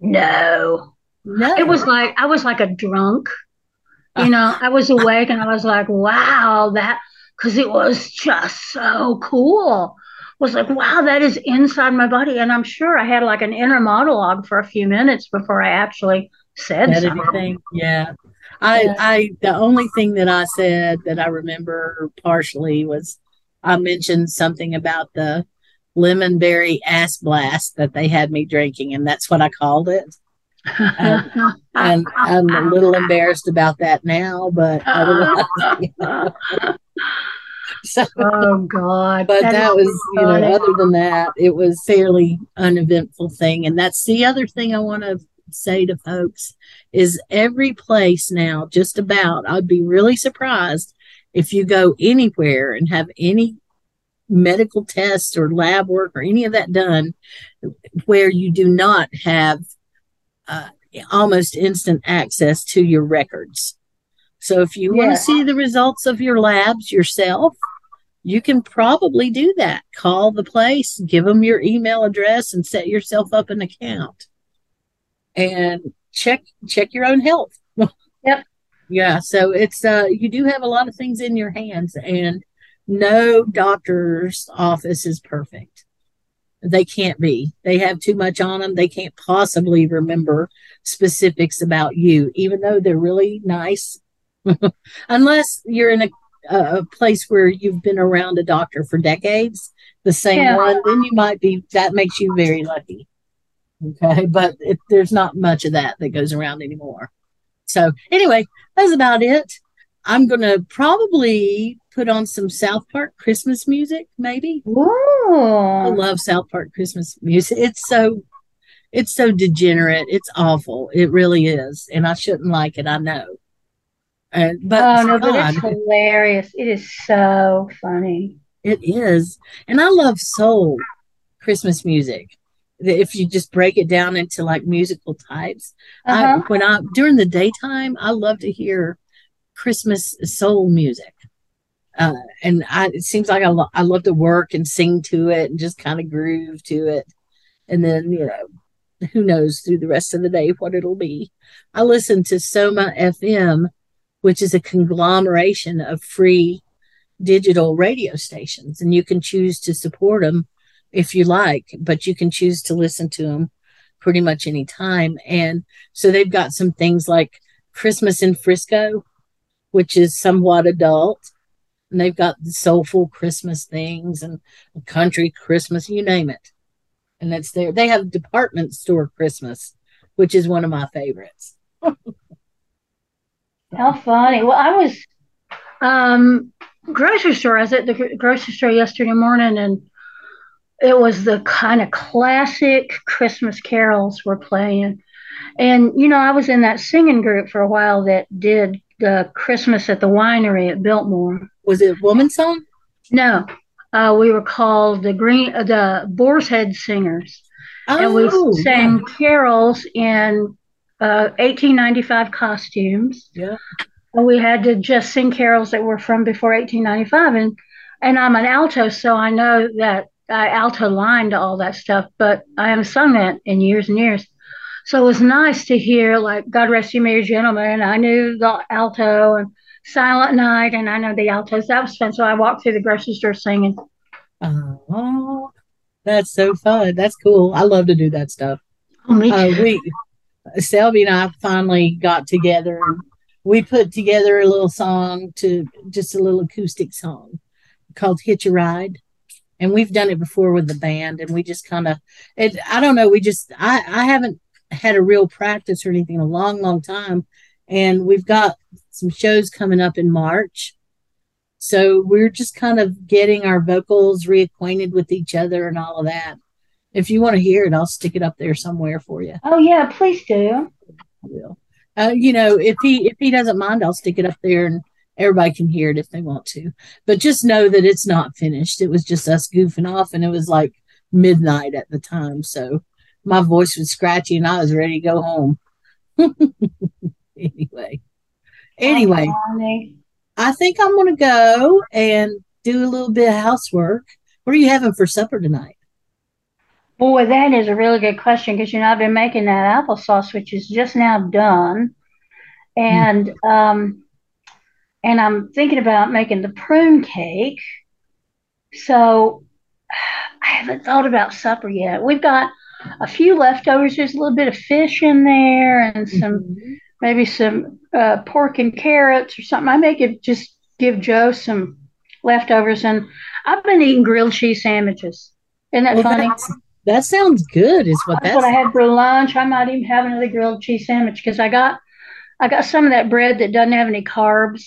No. No. It was like I was like a drunk. You know, I was awake and I was like, wow, that because it was just so cool. I was like, wow, that is inside my body. And I'm sure I had like an inner monologue for a few minutes before I actually said, said anything. Yeah. I, yeah. I, the only thing that I said that I remember partially was I mentioned something about the lemon berry ass blast that they had me drinking, and that's what I called it. and, and, I'm a little embarrassed about that now, but otherwise, so, oh God! But that, that was, you know, other than that, it was fairly uneventful thing, and that's the other thing I want to say to folks is every place now, just about, I'd be really surprised if you go anywhere and have any medical tests or lab work or any of that done where you do not have uh, almost instant access to your records. So if you yeah. want to see the results of your labs yourself, you can probably do that. Call the place, give them your email address, and set yourself up an account. And check check your own health. Yep. yeah. So it's uh you do have a lot of things in your hands, and no doctor's office is perfect. They can't be. They have too much on them. They can't possibly remember specifics about you, even though they're really nice unless you're in a, a place where you've been around a doctor for decades, the same yeah. one, then you might be, that makes you very lucky. Okay. But if there's not much of that that goes around anymore. So, anyway, that's about it. I'm going to probably put on some South Park Christmas music, maybe. Ooh. I love South Park Christmas music. It's so It's so degenerate. It's awful. It really is. And I shouldn't like it. I know. Uh, but oh no, but it's hilarious. It is so funny. It is, and I love soul Christmas music. If you just break it down into like musical types, uh-huh. I, when I during the daytime, I love to hear Christmas soul music. Uh, and I, it seems like I, lo- I love to work and sing to it and just kind of groove to it. And then, you know, who knows through the rest of the day what it'll be. I listen to Soma FM which is a conglomeration of free digital radio stations. And you can choose to support them if you like, but you can choose to listen to them pretty much any time. And so they've got some things like Christmas in Frisco, which is somewhat adult. And they've got the soulful Christmas things and country Christmas, you name it. And that's there. They have department store Christmas, which is one of my favorites. How funny. Well, I was um grocery store. I was at the grocery store yesterday morning and it was the kind of classic Christmas carols were playing. And you know, I was in that singing group for a while that did the Christmas at the winery at Biltmore. Was it woman song? No. Uh, we were called the green uh, the Boar's Head Singers. Oh, and we oh, sang carols in 1895 uh, costumes. Yeah. And we had to just sing carols that were from before 1895. And, and I'm an alto, so I know that I alto lined all that stuff, but I haven't sung that in years and years. So it was nice to hear, like, God Rest You Merry Gentlemen. I knew the alto and Silent Night, and I know the altos. That was fun. So I walked through the grocery store singing. Oh, that's so fun. That's cool. I love to do that stuff. Oh, me uh, too. Uh, we, Selby and I finally got together and we put together a little song to just a little acoustic song called Hitch a Ride. And we've done it before with the band and we just kind of it I don't know, we just I, I haven't had a real practice or anything in a long, long time. And we've got some shows coming up in March. So we're just kind of getting our vocals reacquainted with each other and all of that. If you want to hear it, I'll stick it up there somewhere for you. Oh yeah, please do. I will. Uh, you know, if he if he doesn't mind, I'll stick it up there and everybody can hear it if they want to. But just know that it's not finished. It was just us goofing off, and it was like midnight at the time, so my voice was scratchy, and I was ready to go home. anyway, anyway, I think I'm going to go and do a little bit of housework. What are you having for supper tonight? Boy, that is a really good question because you know I've been making that applesauce, which is just now done, and mm. um, and I'm thinking about making the prune cake. So I haven't thought about supper yet. We've got a few leftovers. There's a little bit of fish in there and some mm-hmm. maybe some uh, pork and carrots or something. I may give just give Joe some leftovers, and I've been eating grilled cheese sandwiches. Isn't that well, funny? That sounds good. Is what that's, what I had for lunch. I might even have another grilled cheese sandwich because I got I got some of that bread that doesn't have any carbs.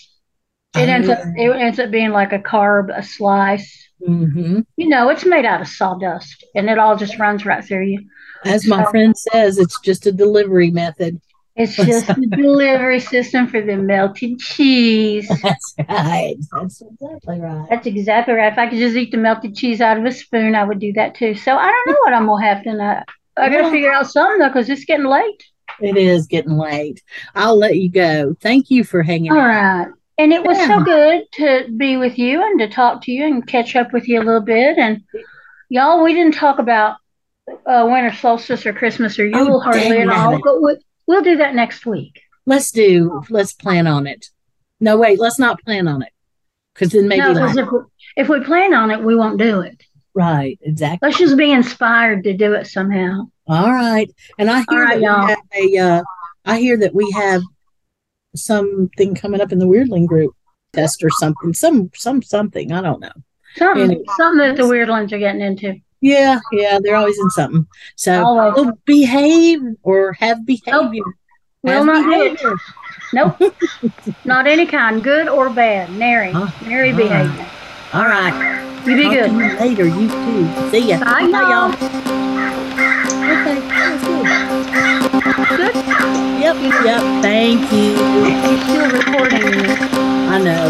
It ends up it ends up being like a carb, a slice. Mm-hmm. You know, it's made out of sawdust, and it all just runs right through you. As so, my friend says, it's just a delivery method. It's just the delivery system for the melted cheese. That's right. That's exactly right. That's exactly right. If I could just eat the melted cheese out of a spoon, I would do that too. So I don't know what I'm gonna have tonight. I gotta figure out something though, because it's getting late. It is getting late. I'll let you go. Thank you for hanging All out. right. And it was yeah. so good to be with you and to talk to you and catch up with you a little bit. And y'all, we didn't talk about uh, winter solstice or Christmas or Yule oh, hardly at all, but we, We'll do that next week. Let's do. Let's plan on it. No, wait. Let's not plan on it because then maybe. No, like, if, we, if we plan on it, we won't do it. Right. Exactly. Let's just be inspired to do it somehow. All right. And I hear right, that y'all. we have a. Uh, I hear that we have something coming up in the Wyrdling group test or something. Some some something. I don't know. Something. Anyway. Something that the Wyrdlings are getting into. Yeah, yeah, they're always in something. So we'll behave or have behavior. Nope. Will not behavior. Nope. not any kind, good or bad. Nary. Huh? Nary All behavior. Right. All right. You be Talk good. You later, you too. See ya. Bye, Bye y'all. Okay, that's good. Yep, yep. Thank you. He's still recording. I know.